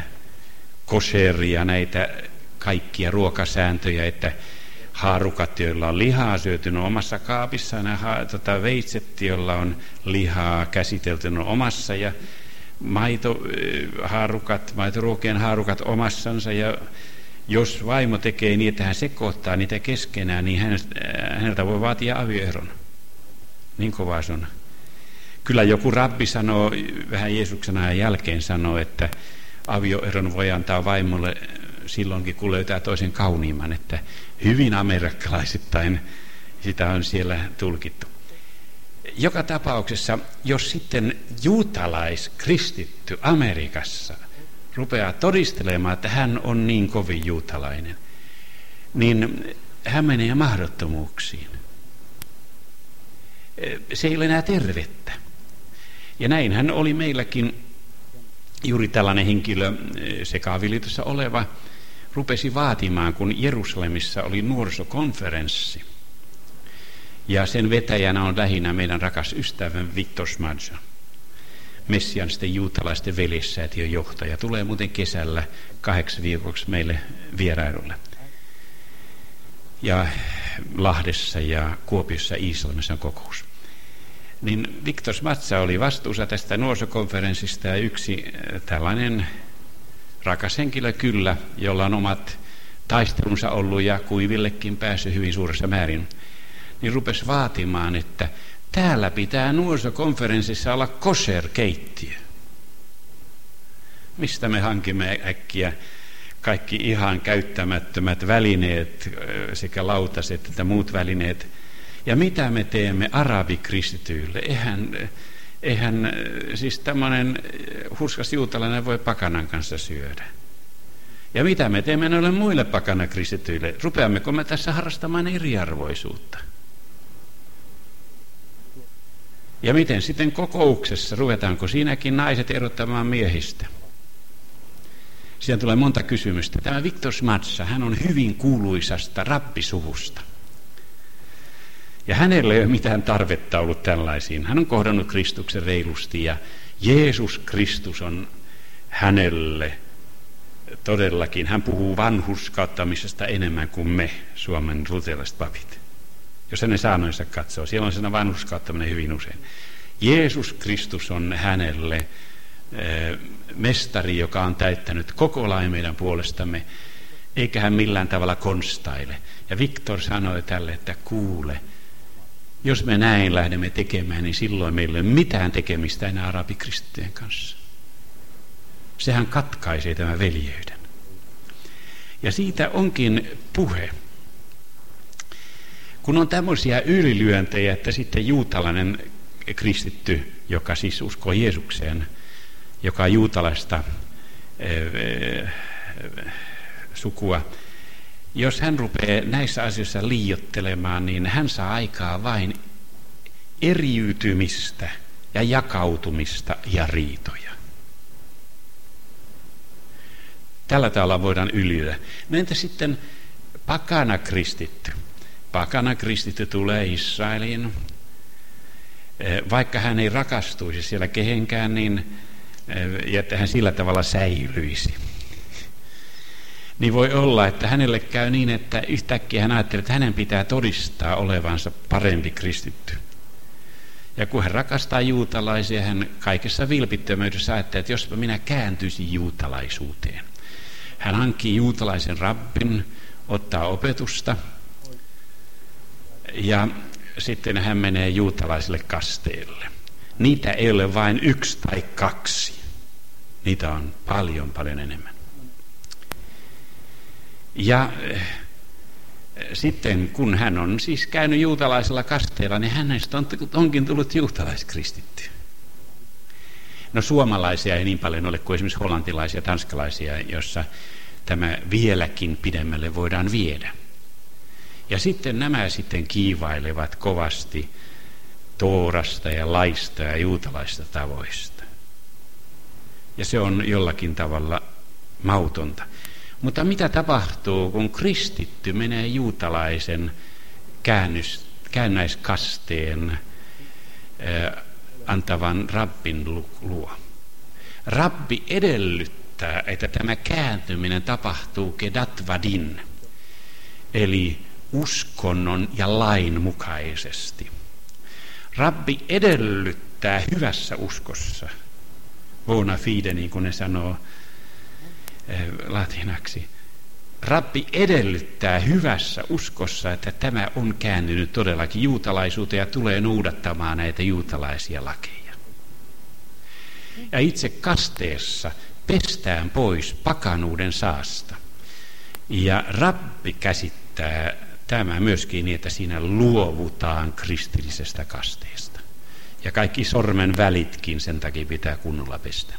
koseria, näitä kaikkia ruokasääntöjä, että haarukat, joilla on lihaa syötynyt omassa kaapissa, nämä tota, veitset, joilla on lihaa käsitelty omassa, ja maitohaarukat, maitoruokien haarukat omassansa ja jos vaimo tekee niin, että hän sekoittaa niitä keskenään, niin häneltä voi vaatia avioeron. Niin kovaa se on. Kyllä joku rabbi sanoo, vähän Jeesuksen ajan jälkeen sanoo, että avioeron voi antaa vaimolle silloinkin, kun löytää toisen kauniimman, että hyvin amerikkalaisittain sitä on siellä tulkittu joka tapauksessa, jos sitten juutalaiskristitty Amerikassa rupeaa todistelemaan, että hän on niin kovin juutalainen, niin hän menee mahdottomuuksiin. Se ei ole enää tervettä. Ja näin hän oli meilläkin juuri tällainen henkilö, sekaaviliitossa oleva, rupesi vaatimaan, kun Jerusalemissa oli nuorisokonferenssi – ja sen vetäjänä on lähinnä meidän rakas ystävän Viktor Smadja. Messianisten juutalaisten velissäätiön johtaja. Tulee muuten kesällä kahdeksi viikoksi meille vierailulle. Ja Lahdessa ja Kuopiossa Iisalmessa on kokous. Niin Viktor Smatsa oli vastuussa tästä nuorisokonferenssista ja yksi äh, tällainen rakas henkilö kyllä, jolla on omat taistelunsa ollut ja kuivillekin päässyt hyvin suuressa määrin – niin rupesi vaatimaan, että täällä pitää nuorisokonferenssissa olla kosher-keittiö. Mistä me hankimme äkkiä kaikki ihan käyttämättömät välineet, sekä lautaset että muut välineet. Ja mitä me teemme arabikristityille? Eihän, eihän siis tämmöinen hurskas juutalainen voi pakanan kanssa syödä. Ja mitä me teemme noille muille pakanakristityille? Rupeammeko me tässä harrastamaan eriarvoisuutta? Ja miten sitten kokouksessa, ruvetaanko siinäkin naiset erottamaan miehistä? Siinä tulee monta kysymystä. Tämä Viktor Smatsa, hän on hyvin kuuluisasta rappisuvusta. Ja hänellä ei ole mitään tarvetta ollut tällaisiin. Hän on kohdannut Kristuksen reilusti ja Jeesus Kristus on hänelle todellakin. Hän puhuu vanhuskauttamisesta enemmän kuin me, Suomen luterilaiset papit. Jos hänen saanoinsa katsoo, siellä on sana vanhuskauttaminen hyvin usein. Jeesus Kristus on hänelle mestari, joka on täyttänyt koko lain meidän puolestamme, eikä hän millään tavalla konstaile. Ja Viktor sanoi tälle, että kuule, jos me näin lähdemme tekemään, niin silloin meillä ei ole mitään tekemistä enää arabikristittyjen kanssa. Sehän katkaisee tämän veljeyden. Ja siitä onkin puhe. Kun on tämmöisiä ylilyöntejä, että sitten juutalainen kristitty, joka siis uskoo Jeesukseen, joka on juutalaista eh, sukua, jos hän rupeaa näissä asioissa liiottelemaan, niin hän saa aikaa vain eriytymistä ja jakautumista ja riitoja. Tällä tavalla voidaan ylitä. No entä sitten pakana kristitty? Pakana kristitty tulee Israeliin. Eh, vaikka hän ei rakastuisi siellä kehenkään, niin eh, ja että hän sillä tavalla säilyisi. Niin voi olla, että hänelle käy niin, että yhtäkkiä hän ajattelee, että hänen pitää todistaa olevansa parempi kristitty. Ja kun hän rakastaa juutalaisia, hän kaikessa vilpittömyydessä ajattelee, että jospa minä kääntyisin juutalaisuuteen. Hän hankkii juutalaisen rabbin, ottaa opetusta ja sitten hän menee juutalaiselle kasteelle. Niitä ei ole vain yksi tai kaksi. Niitä on paljon, paljon enemmän. Ja eh, sitten kun hän on siis käynyt juutalaisella kasteella, niin hänestä on, onkin tullut juutalaiskristitty. No suomalaisia ei niin paljon ole kuin esimerkiksi hollantilaisia, tanskalaisia, jossa tämä vieläkin pidemmälle voidaan viedä. Ja sitten nämä sitten kiivailevat kovasti toorasta ja laista ja juutalaista tavoista. Ja se on jollakin tavalla mautonta. Mutta mitä tapahtuu, kun kristitty menee juutalaisen käännys, käännäiskasteen äh, antavan rabbin luo? Rabbi edellyttää, että tämä kääntyminen tapahtuu kedatvadin, eli uskonnon ja lain mukaisesti. Rabbi edellyttää hyvässä uskossa, bona fide, niin kuin ne sanoo latinaksi. Rabbi edellyttää hyvässä uskossa, että tämä on kääntynyt todellakin juutalaisuuteen ja tulee noudattamaan näitä juutalaisia lakeja. Ja itse kasteessa pestään pois pakanuuden saasta. Ja rabbi käsittää tämä myöskin niin, että siinä luovutaan kristillisestä kasteesta. Ja kaikki sormen välitkin sen takia pitää kunnolla pestä.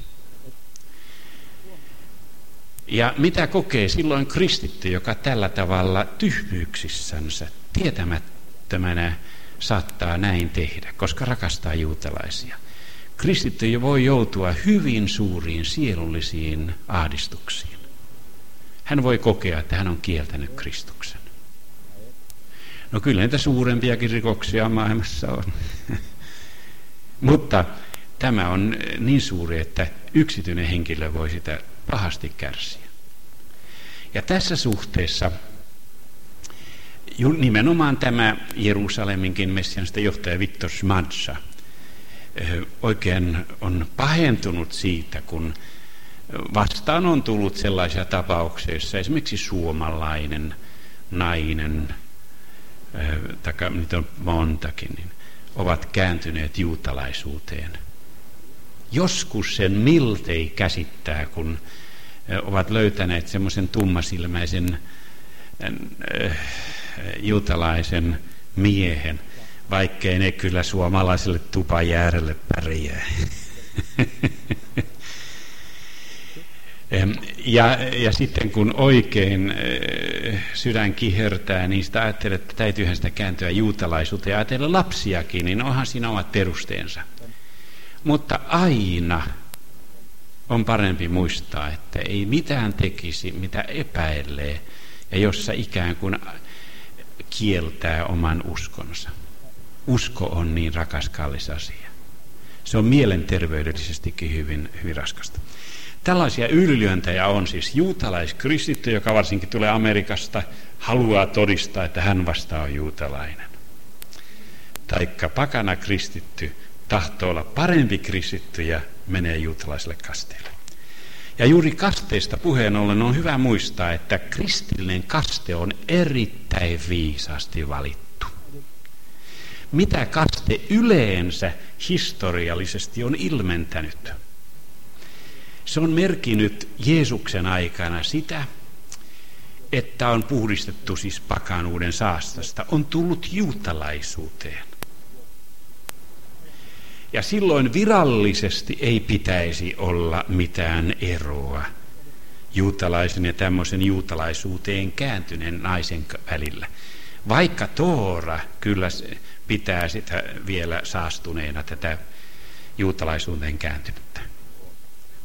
Ja mitä kokee silloin kristitty, joka tällä tavalla tyhmyyksissänsä, tietämättömänä saattaa näin tehdä, koska rakastaa juutalaisia. Kristitty voi joutua hyvin suuriin sielullisiin ahdistuksiin. Hän voi kokea, että hän on kieltänyt Kristuksen. No kyllä niitä suurempiakin rikoksia maailmassa on. Mutta tämä on niin suuri, että yksityinen henkilö voi sitä pahasti kärsiä. Ja tässä suhteessa nimenomaan tämä Jerusaleminkin messianista johtaja Viktor Smadsa oikein on pahentunut siitä, kun vastaan on tullut sellaisia tapauksia, joissa esimerkiksi suomalainen nainen tai niitä on montakin, niin ovat kääntyneet juutalaisuuteen. Joskus sen miltei käsittää, kun ovat löytäneet semmoisen tummasilmäisen juutalaisen miehen, vaikkei ne kyllä suomalaiselle tupajäärelle pärjää. Ja, ja sitten kun oikein sydän kihertää, niin sitä ajattelee, että täytyyhän sitä kääntyä juutalaisuuteen ja ajatella lapsiakin, niin onhan siinä omat perusteensa. Mutta aina on parempi muistaa, että ei mitään tekisi, mitä epäilee ja jossa ikään kuin kieltää oman uskonsa. Usko on niin rakas kallis asia. Se on mielenterveydellisestikin hyvin, hyvin raskasta. Tällaisia ylilyöntejä on siis juutalaiskristitty, joka varsinkin tulee Amerikasta, haluaa todistaa, että hän vasta on juutalainen. Taikka pakana kristitty tahtoo olla parempi kristitty ja menee juutalaiselle kasteelle. Ja juuri kasteista puheen ollen on hyvä muistaa, että kristillinen kaste on erittäin viisaasti valittu. Mitä kaste yleensä historiallisesti on ilmentänyt? Se on merkinnyt Jeesuksen aikana sitä, että on puhdistettu siis pakanuuden saastasta, on tullut juutalaisuuteen. Ja silloin virallisesti ei pitäisi olla mitään eroa juutalaisen ja tämmöisen juutalaisuuteen kääntyneen naisen välillä. Vaikka Toora kyllä pitää sitä vielä saastuneena tätä juutalaisuuteen kääntynyttä.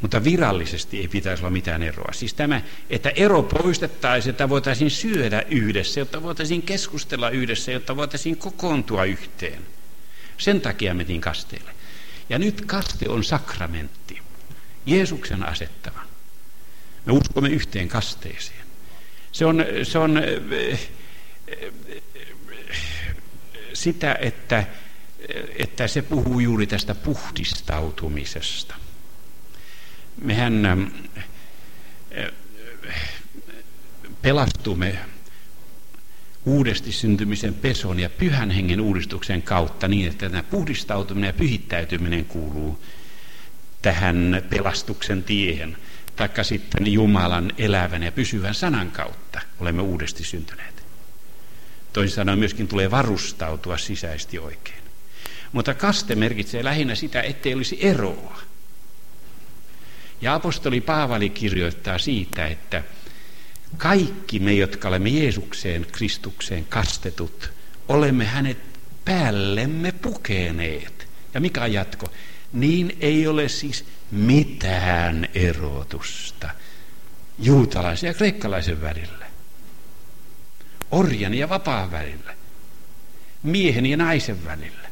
Mutta virallisesti ei pitäisi olla mitään eroa. Siis tämä, että ero poistettaisiin, että voitaisiin syödä yhdessä, jotta voitaisiin keskustella yhdessä, jotta voitaisiin kokoontua yhteen. Sen takia metin kasteelle. Ja nyt kaste on sakramentti, Jeesuksen asettava. Me uskomme yhteen kasteeseen. Se on, se on sitä, että, että se puhuu juuri tästä puhdistautumisesta. Mehän pelastumme uudesti syntymisen peson ja pyhän hengen uudistuksen kautta niin, että tämä puhdistautuminen ja pyhittäytyminen kuuluu tähän pelastuksen tiehen, taikka sitten Jumalan elävän ja pysyvän sanan kautta olemme uudesti syntyneet. Toisin sanoen myöskin tulee varustautua sisäisesti oikein. Mutta kaste merkitsee lähinnä sitä, ettei olisi eroa. Ja apostoli Paavali kirjoittaa siitä, että kaikki me, jotka olemme Jeesukseen, Kristukseen kastetut, olemme hänet päällemme pukeneet. Ja mikä on jatko? Niin ei ole siis mitään erotusta juutalaisen ja kreikkalaisen välillä. Orjan ja vapaan välillä. Miehen ja naisen välillä.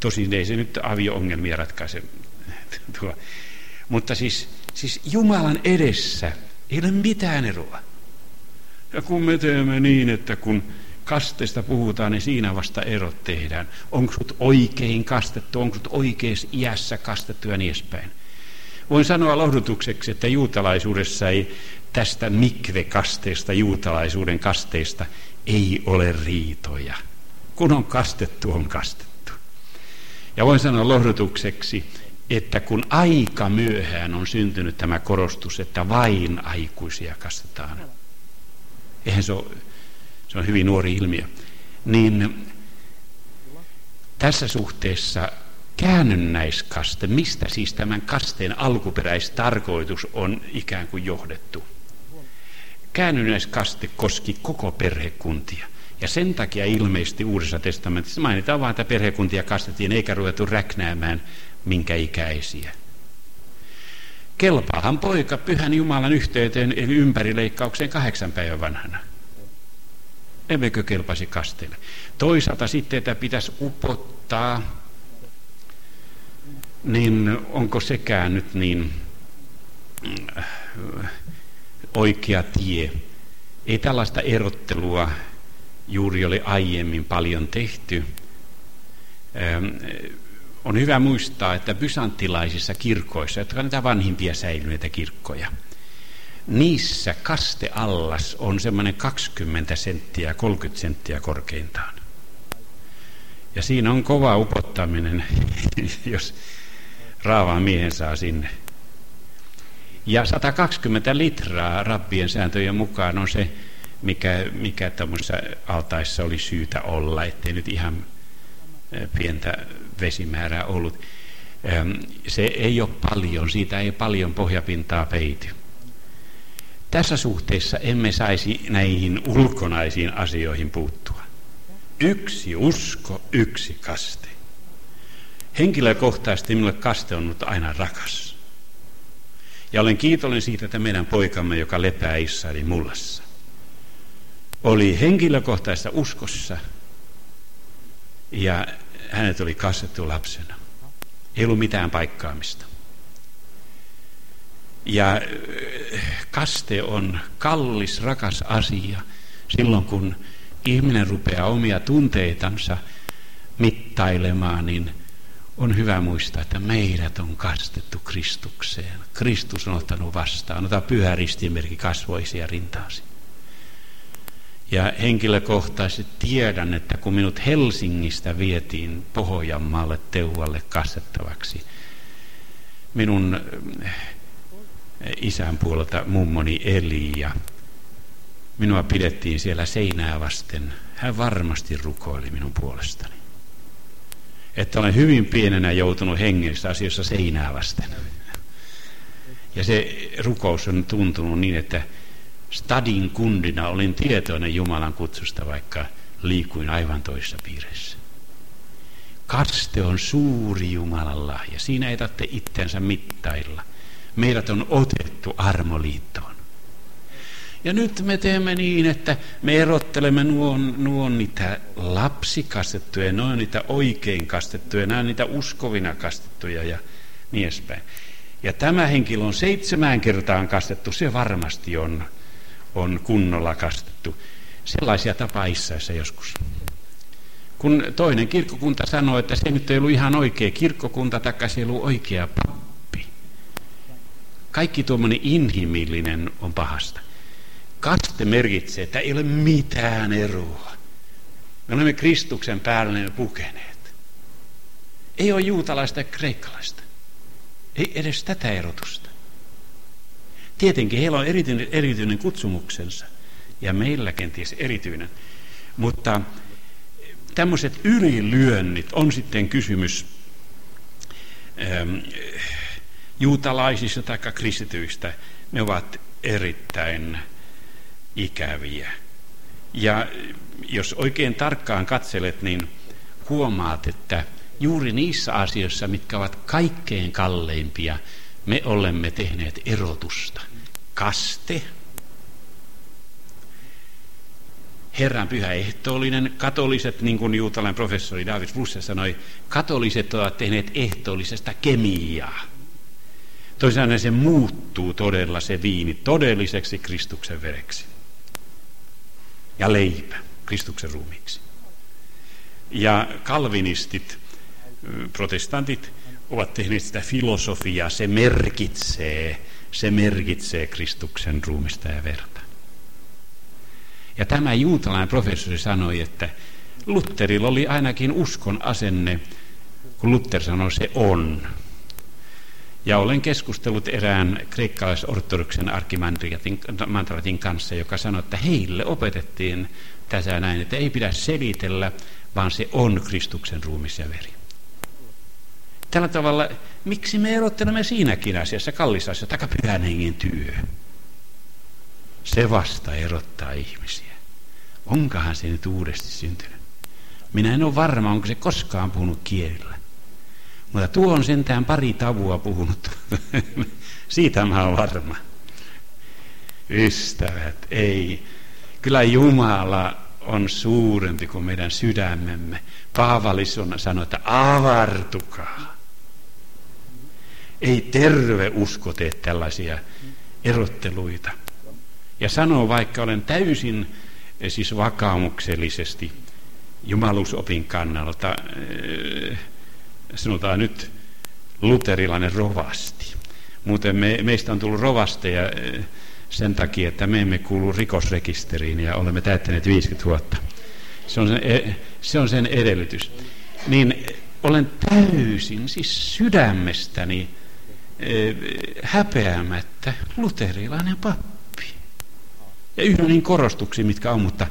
Tosin ei se nyt avio-ongelmia ratkaise. Mutta siis, siis Jumalan edessä ei ole mitään eroa. Ja kun me teemme niin, että kun kasteesta puhutaan, niin siinä vasta erot tehdään. Onko sut oikein kastettu, onko sut oikeassa iässä kastettu ja niin edespäin. Voin sanoa lohdutukseksi, että juutalaisuudessa ei tästä mikve-kasteesta, juutalaisuuden kasteista, ei ole riitoja. Kun on kastettu, on kastettu. Ja voin sanoa lohdutukseksi, että kun aika myöhään on syntynyt tämä korostus, että vain aikuisia kastetaan, eihän se ole, se on hyvin nuori ilmiö, niin tässä suhteessa käännynnäiskaste, mistä siis tämän kasteen alkuperäistarkoitus on ikään kuin johdettu. Käännynnäiskaste koski koko perhekuntia. Ja sen takia ilmeisesti Uudessa testamentissa mainitaan vain, että perhekuntia kastettiin eikä ruvettu räknäämään minkä ikäisiä. Kelpaahan poika pyhän Jumalan yhteyteen eli ympärileikkaukseen kahdeksan päivän vanhana. Emmekö kelpasi kasteelle? Toisaalta sitten, että pitäisi upottaa, niin onko sekään nyt niin äh, oikea tie? Ei tällaista erottelua juuri ole aiemmin paljon tehty. On hyvä muistaa, että bysanttilaisissa kirkoissa, jotka ovat vanhimpia säilyneitä kirkkoja, niissä kasteallas on semmoinen 20 senttiä, 30 senttiä korkeintaan. Ja siinä on kova upottaminen, jos raavaan miehen saa sinne. Ja 120 litraa rabbien sääntöjen mukaan on se, mikä, mikä tämmöisessä altaissa oli syytä olla, ettei nyt ihan pientä vesimäärää ollut. Se ei ole paljon, siitä ei paljon pohjapintaa peity. Tässä suhteessa emme saisi näihin ulkonaisiin asioihin puuttua. Yksi usko, yksi kaste. Henkilökohtaisesti minulle kaste on ollut aina rakas. Ja olen kiitollinen siitä, että meidän poikamme, joka lepää Israelin mullassa, oli henkilökohtaisessa uskossa ja hänet oli kastettu lapsena. Ei ollut mitään paikkaamista. Ja äh, kaste on kallis, rakas asia silloin, kun ihminen rupeaa omia tunteitansa mittailemaan, niin on hyvä muistaa, että meidät on kastettu Kristukseen. Kristus on ottanut vastaan. Ota pyhä ristimerkki kasvoisi ja rintaasi. Ja henkilökohtaisesti tiedän, että kun minut Helsingistä vietiin Pohjanmaalle Teuvalle kastettavaksi, minun eh, isän puolelta mummoni eli ja minua pidettiin siellä seinää vasten. Hän varmasti rukoili minun puolestani. Että olen hyvin pienenä joutunut hengellisessä asioissa seinää vasten. Ja se rukous on tuntunut niin, että stadin kundina olin tietoinen Jumalan kutsusta, vaikka liikuin aivan toisessa piirissä. Kaste on suuri Jumalan lahja. Siinä ei tarvitse itsensä mittailla. Meidät on otettu armoliittoon. Ja nyt me teemme niin, että me erottelemme nuon, nuon niitä lapsikastettuja, nuon niitä oikein kastettuja, nämä niitä uskovina kastettuja ja niin edespäin. Ja tämä henkilö on seitsemään kertaan kastettu, se varmasti on on kunnolla kastettu. Sellaisia tapaissaissa joskus. Kun toinen kirkkokunta sanoi, että se nyt ei ollut ihan oikea kirkkokunta, taikka se ei ollut oikea pappi. Kaikki tuommoinen inhimillinen on pahasta. Kaste merkitsee, että ei ole mitään eroa. Me olemme Kristuksen päälle pukeneet. Ei ole juutalaista ja kreikkalaista. Ei edes tätä erotusta. Tietenkin heillä on erityinen, erityinen kutsumuksensa ja meillä kenties erityinen. Mutta tämmöiset ylilyönnit on sitten kysymys ähm, juutalaisista tai kristityistä. Ne ovat erittäin ikäviä. Ja jos oikein tarkkaan katselet, niin huomaat, että juuri niissä asioissa, mitkä ovat kaikkein kalleimpia, me olemme tehneet erotusta. Kaste, Herran pyhä ehtoollinen, katoliset, niin kuin juutalainen professori David Russe sanoi, katoliset ovat tehneet ehtoollisesta kemiaa. Toisaalta se muuttuu todella se viini todelliseksi Kristuksen vereksi. Ja leipä Kristuksen ruumiksi. Ja kalvinistit, protestantit, ovat tehneet sitä filosofiaa, se merkitsee, se merkitsee Kristuksen ruumista ja verta. Ja tämä juutalainen professori sanoi, että Lutterilla oli ainakin uskon asenne, kun Luther sanoi se on. Ja olen keskustellut erään kreikkalaisortodoksen arkimantratin kanssa, joka sanoi, että heille opetettiin tässä näin, että ei pidä selitellä, vaan se on Kristuksen ruumis ja veri. Tällä tavalla, miksi me erottelemme siinäkin asiassa, kallisasiassa, taka pyhän hengen työ? Se vasta erottaa ihmisiä. Onkohan se nyt uudesti syntynyt? Minä en ole varma, onko se koskaan puhunut kielillä. Mutta tuo on sentään pari tavua puhunut. Siitä mä olen varma. Ystävät, ei. Kyllä Jumala on suurempi kuin meidän sydämemme. Paavalis on sanonut, että avartukaa. Ei terve usko tee tällaisia erotteluita. Ja sanoo, vaikka olen täysin eh, siis vakaumuksellisesti jumalusopin kannalta, eh, sanotaan nyt luterilainen rovasti. Muuten me, meistä on tullut rovasteja eh, sen takia, että me emme kuulu rikosrekisteriin ja olemme täyttäneet 50 vuotta. Se on sen, se on sen edellytys. Niin olen täysin, siis sydämestäni häpeämättä luterilainen pappi. Ja yhden niin korostuksi, mitkä on, mutta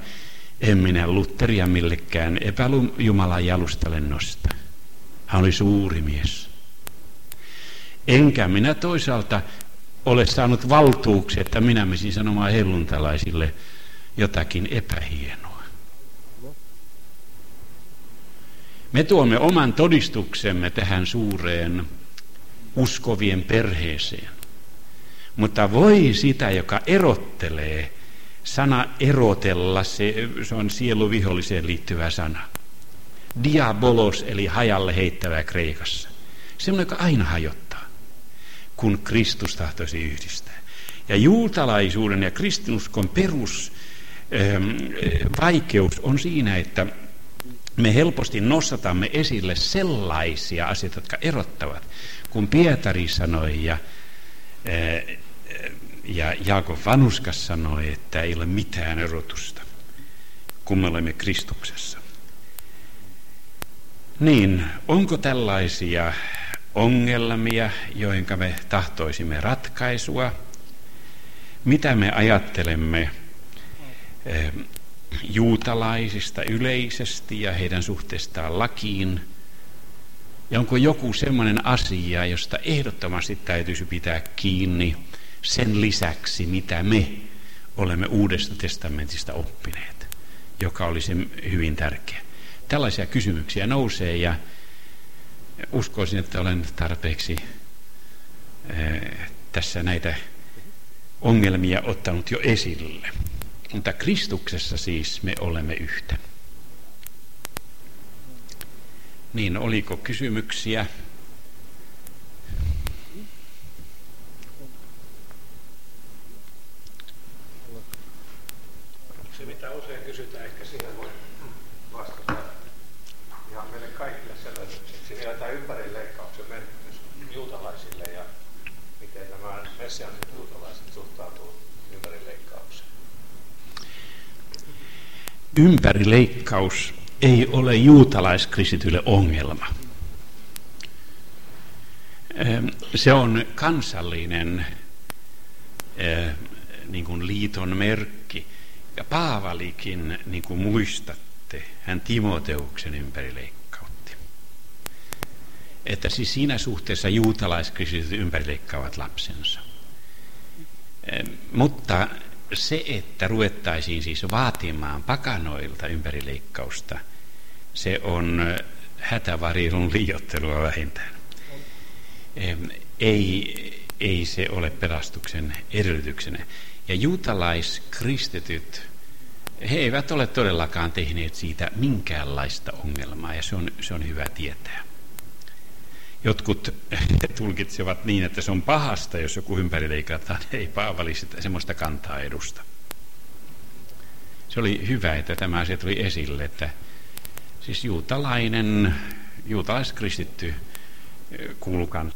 en minä Lutheria millekään epäjumalan jalustalle nosta. Hän oli suuri mies. Enkä minä toisaalta ole saanut valtuuksia, että minä menisin sanomaan helluntalaisille jotakin epähienoa. Me tuomme oman todistuksemme tähän suureen uskovien perheeseen. Mutta voi sitä, joka erottelee, sana erotella, se, se on sieluviholliseen liittyvä sana. Diabolos, eli hajalle heittävä Kreikassa. Semmoinen, joka aina hajottaa, kun Kristus tahtoisi yhdistää. Ja juutalaisuuden ja kristinuskon perus ähm, vaikeus on siinä, että me helposti nostatamme esille sellaisia asioita, jotka erottavat. Kun Pietari sanoi ja, äh, ja Jaakob Vanuskas sanoi, että ei ole mitään erotusta, kun me olemme Kristuksessa. Niin, onko tällaisia ongelmia, joihin me tahtoisimme ratkaisua? Mitä me ajattelemme eh, juutalaisista yleisesti ja heidän suhteestaan lakiin? Ja onko joku sellainen asia, josta ehdottomasti täytyisi pitää kiinni sen lisäksi, mitä me olemme Uudesta testamentista oppineet, joka olisi hyvin tärkeä? Tällaisia kysymyksiä nousee ja uskoisin, että olen tarpeeksi eh, tässä näitä ongelmia ottanut jo esille. Mutta Kristuksessa siis me olemme yhtä. Niin, oliko kysymyksiä? Se mitä usein kysytään, ehkä siihen voi vastata ihan meille kaikille sellaiseksi, vielä tämä ympärileikkauksen merkitys juutalaisille ja miten nämä messianiset juutalaiset suhtautuu ympärileikkaukseen. Ympärileikkaus ei ole juutalaiskristitylle ongelma. Se on kansallinen niin kuin liiton merkki. Ja Paavalikin, niin kuin muistatte, hän Timoteuksen ympärileikkautti. Että siis siinä suhteessa juutalaiskristityt ympärileikkaavat lapsensa. Mutta se, että ruvettaisiin siis vaatimaan pakanoilta ympärileikkausta, se on hätävarilun liiottelua vähintään. Ei, ei se ole pelastuksen edellytyksenä. Ja juutalaiskristityt, he eivät ole todellakaan tehneet siitä minkäänlaista ongelmaa, ja se on, se on hyvä tietää. Jotkut tulkitsevat niin, että se on pahasta, jos joku ympärileikataan. Ei Paavali sitä semmoista kantaa edusta. Se oli hyvä, että tämä asia tuli esille, että siis juutalainen, juutalaiskristitty kuulukan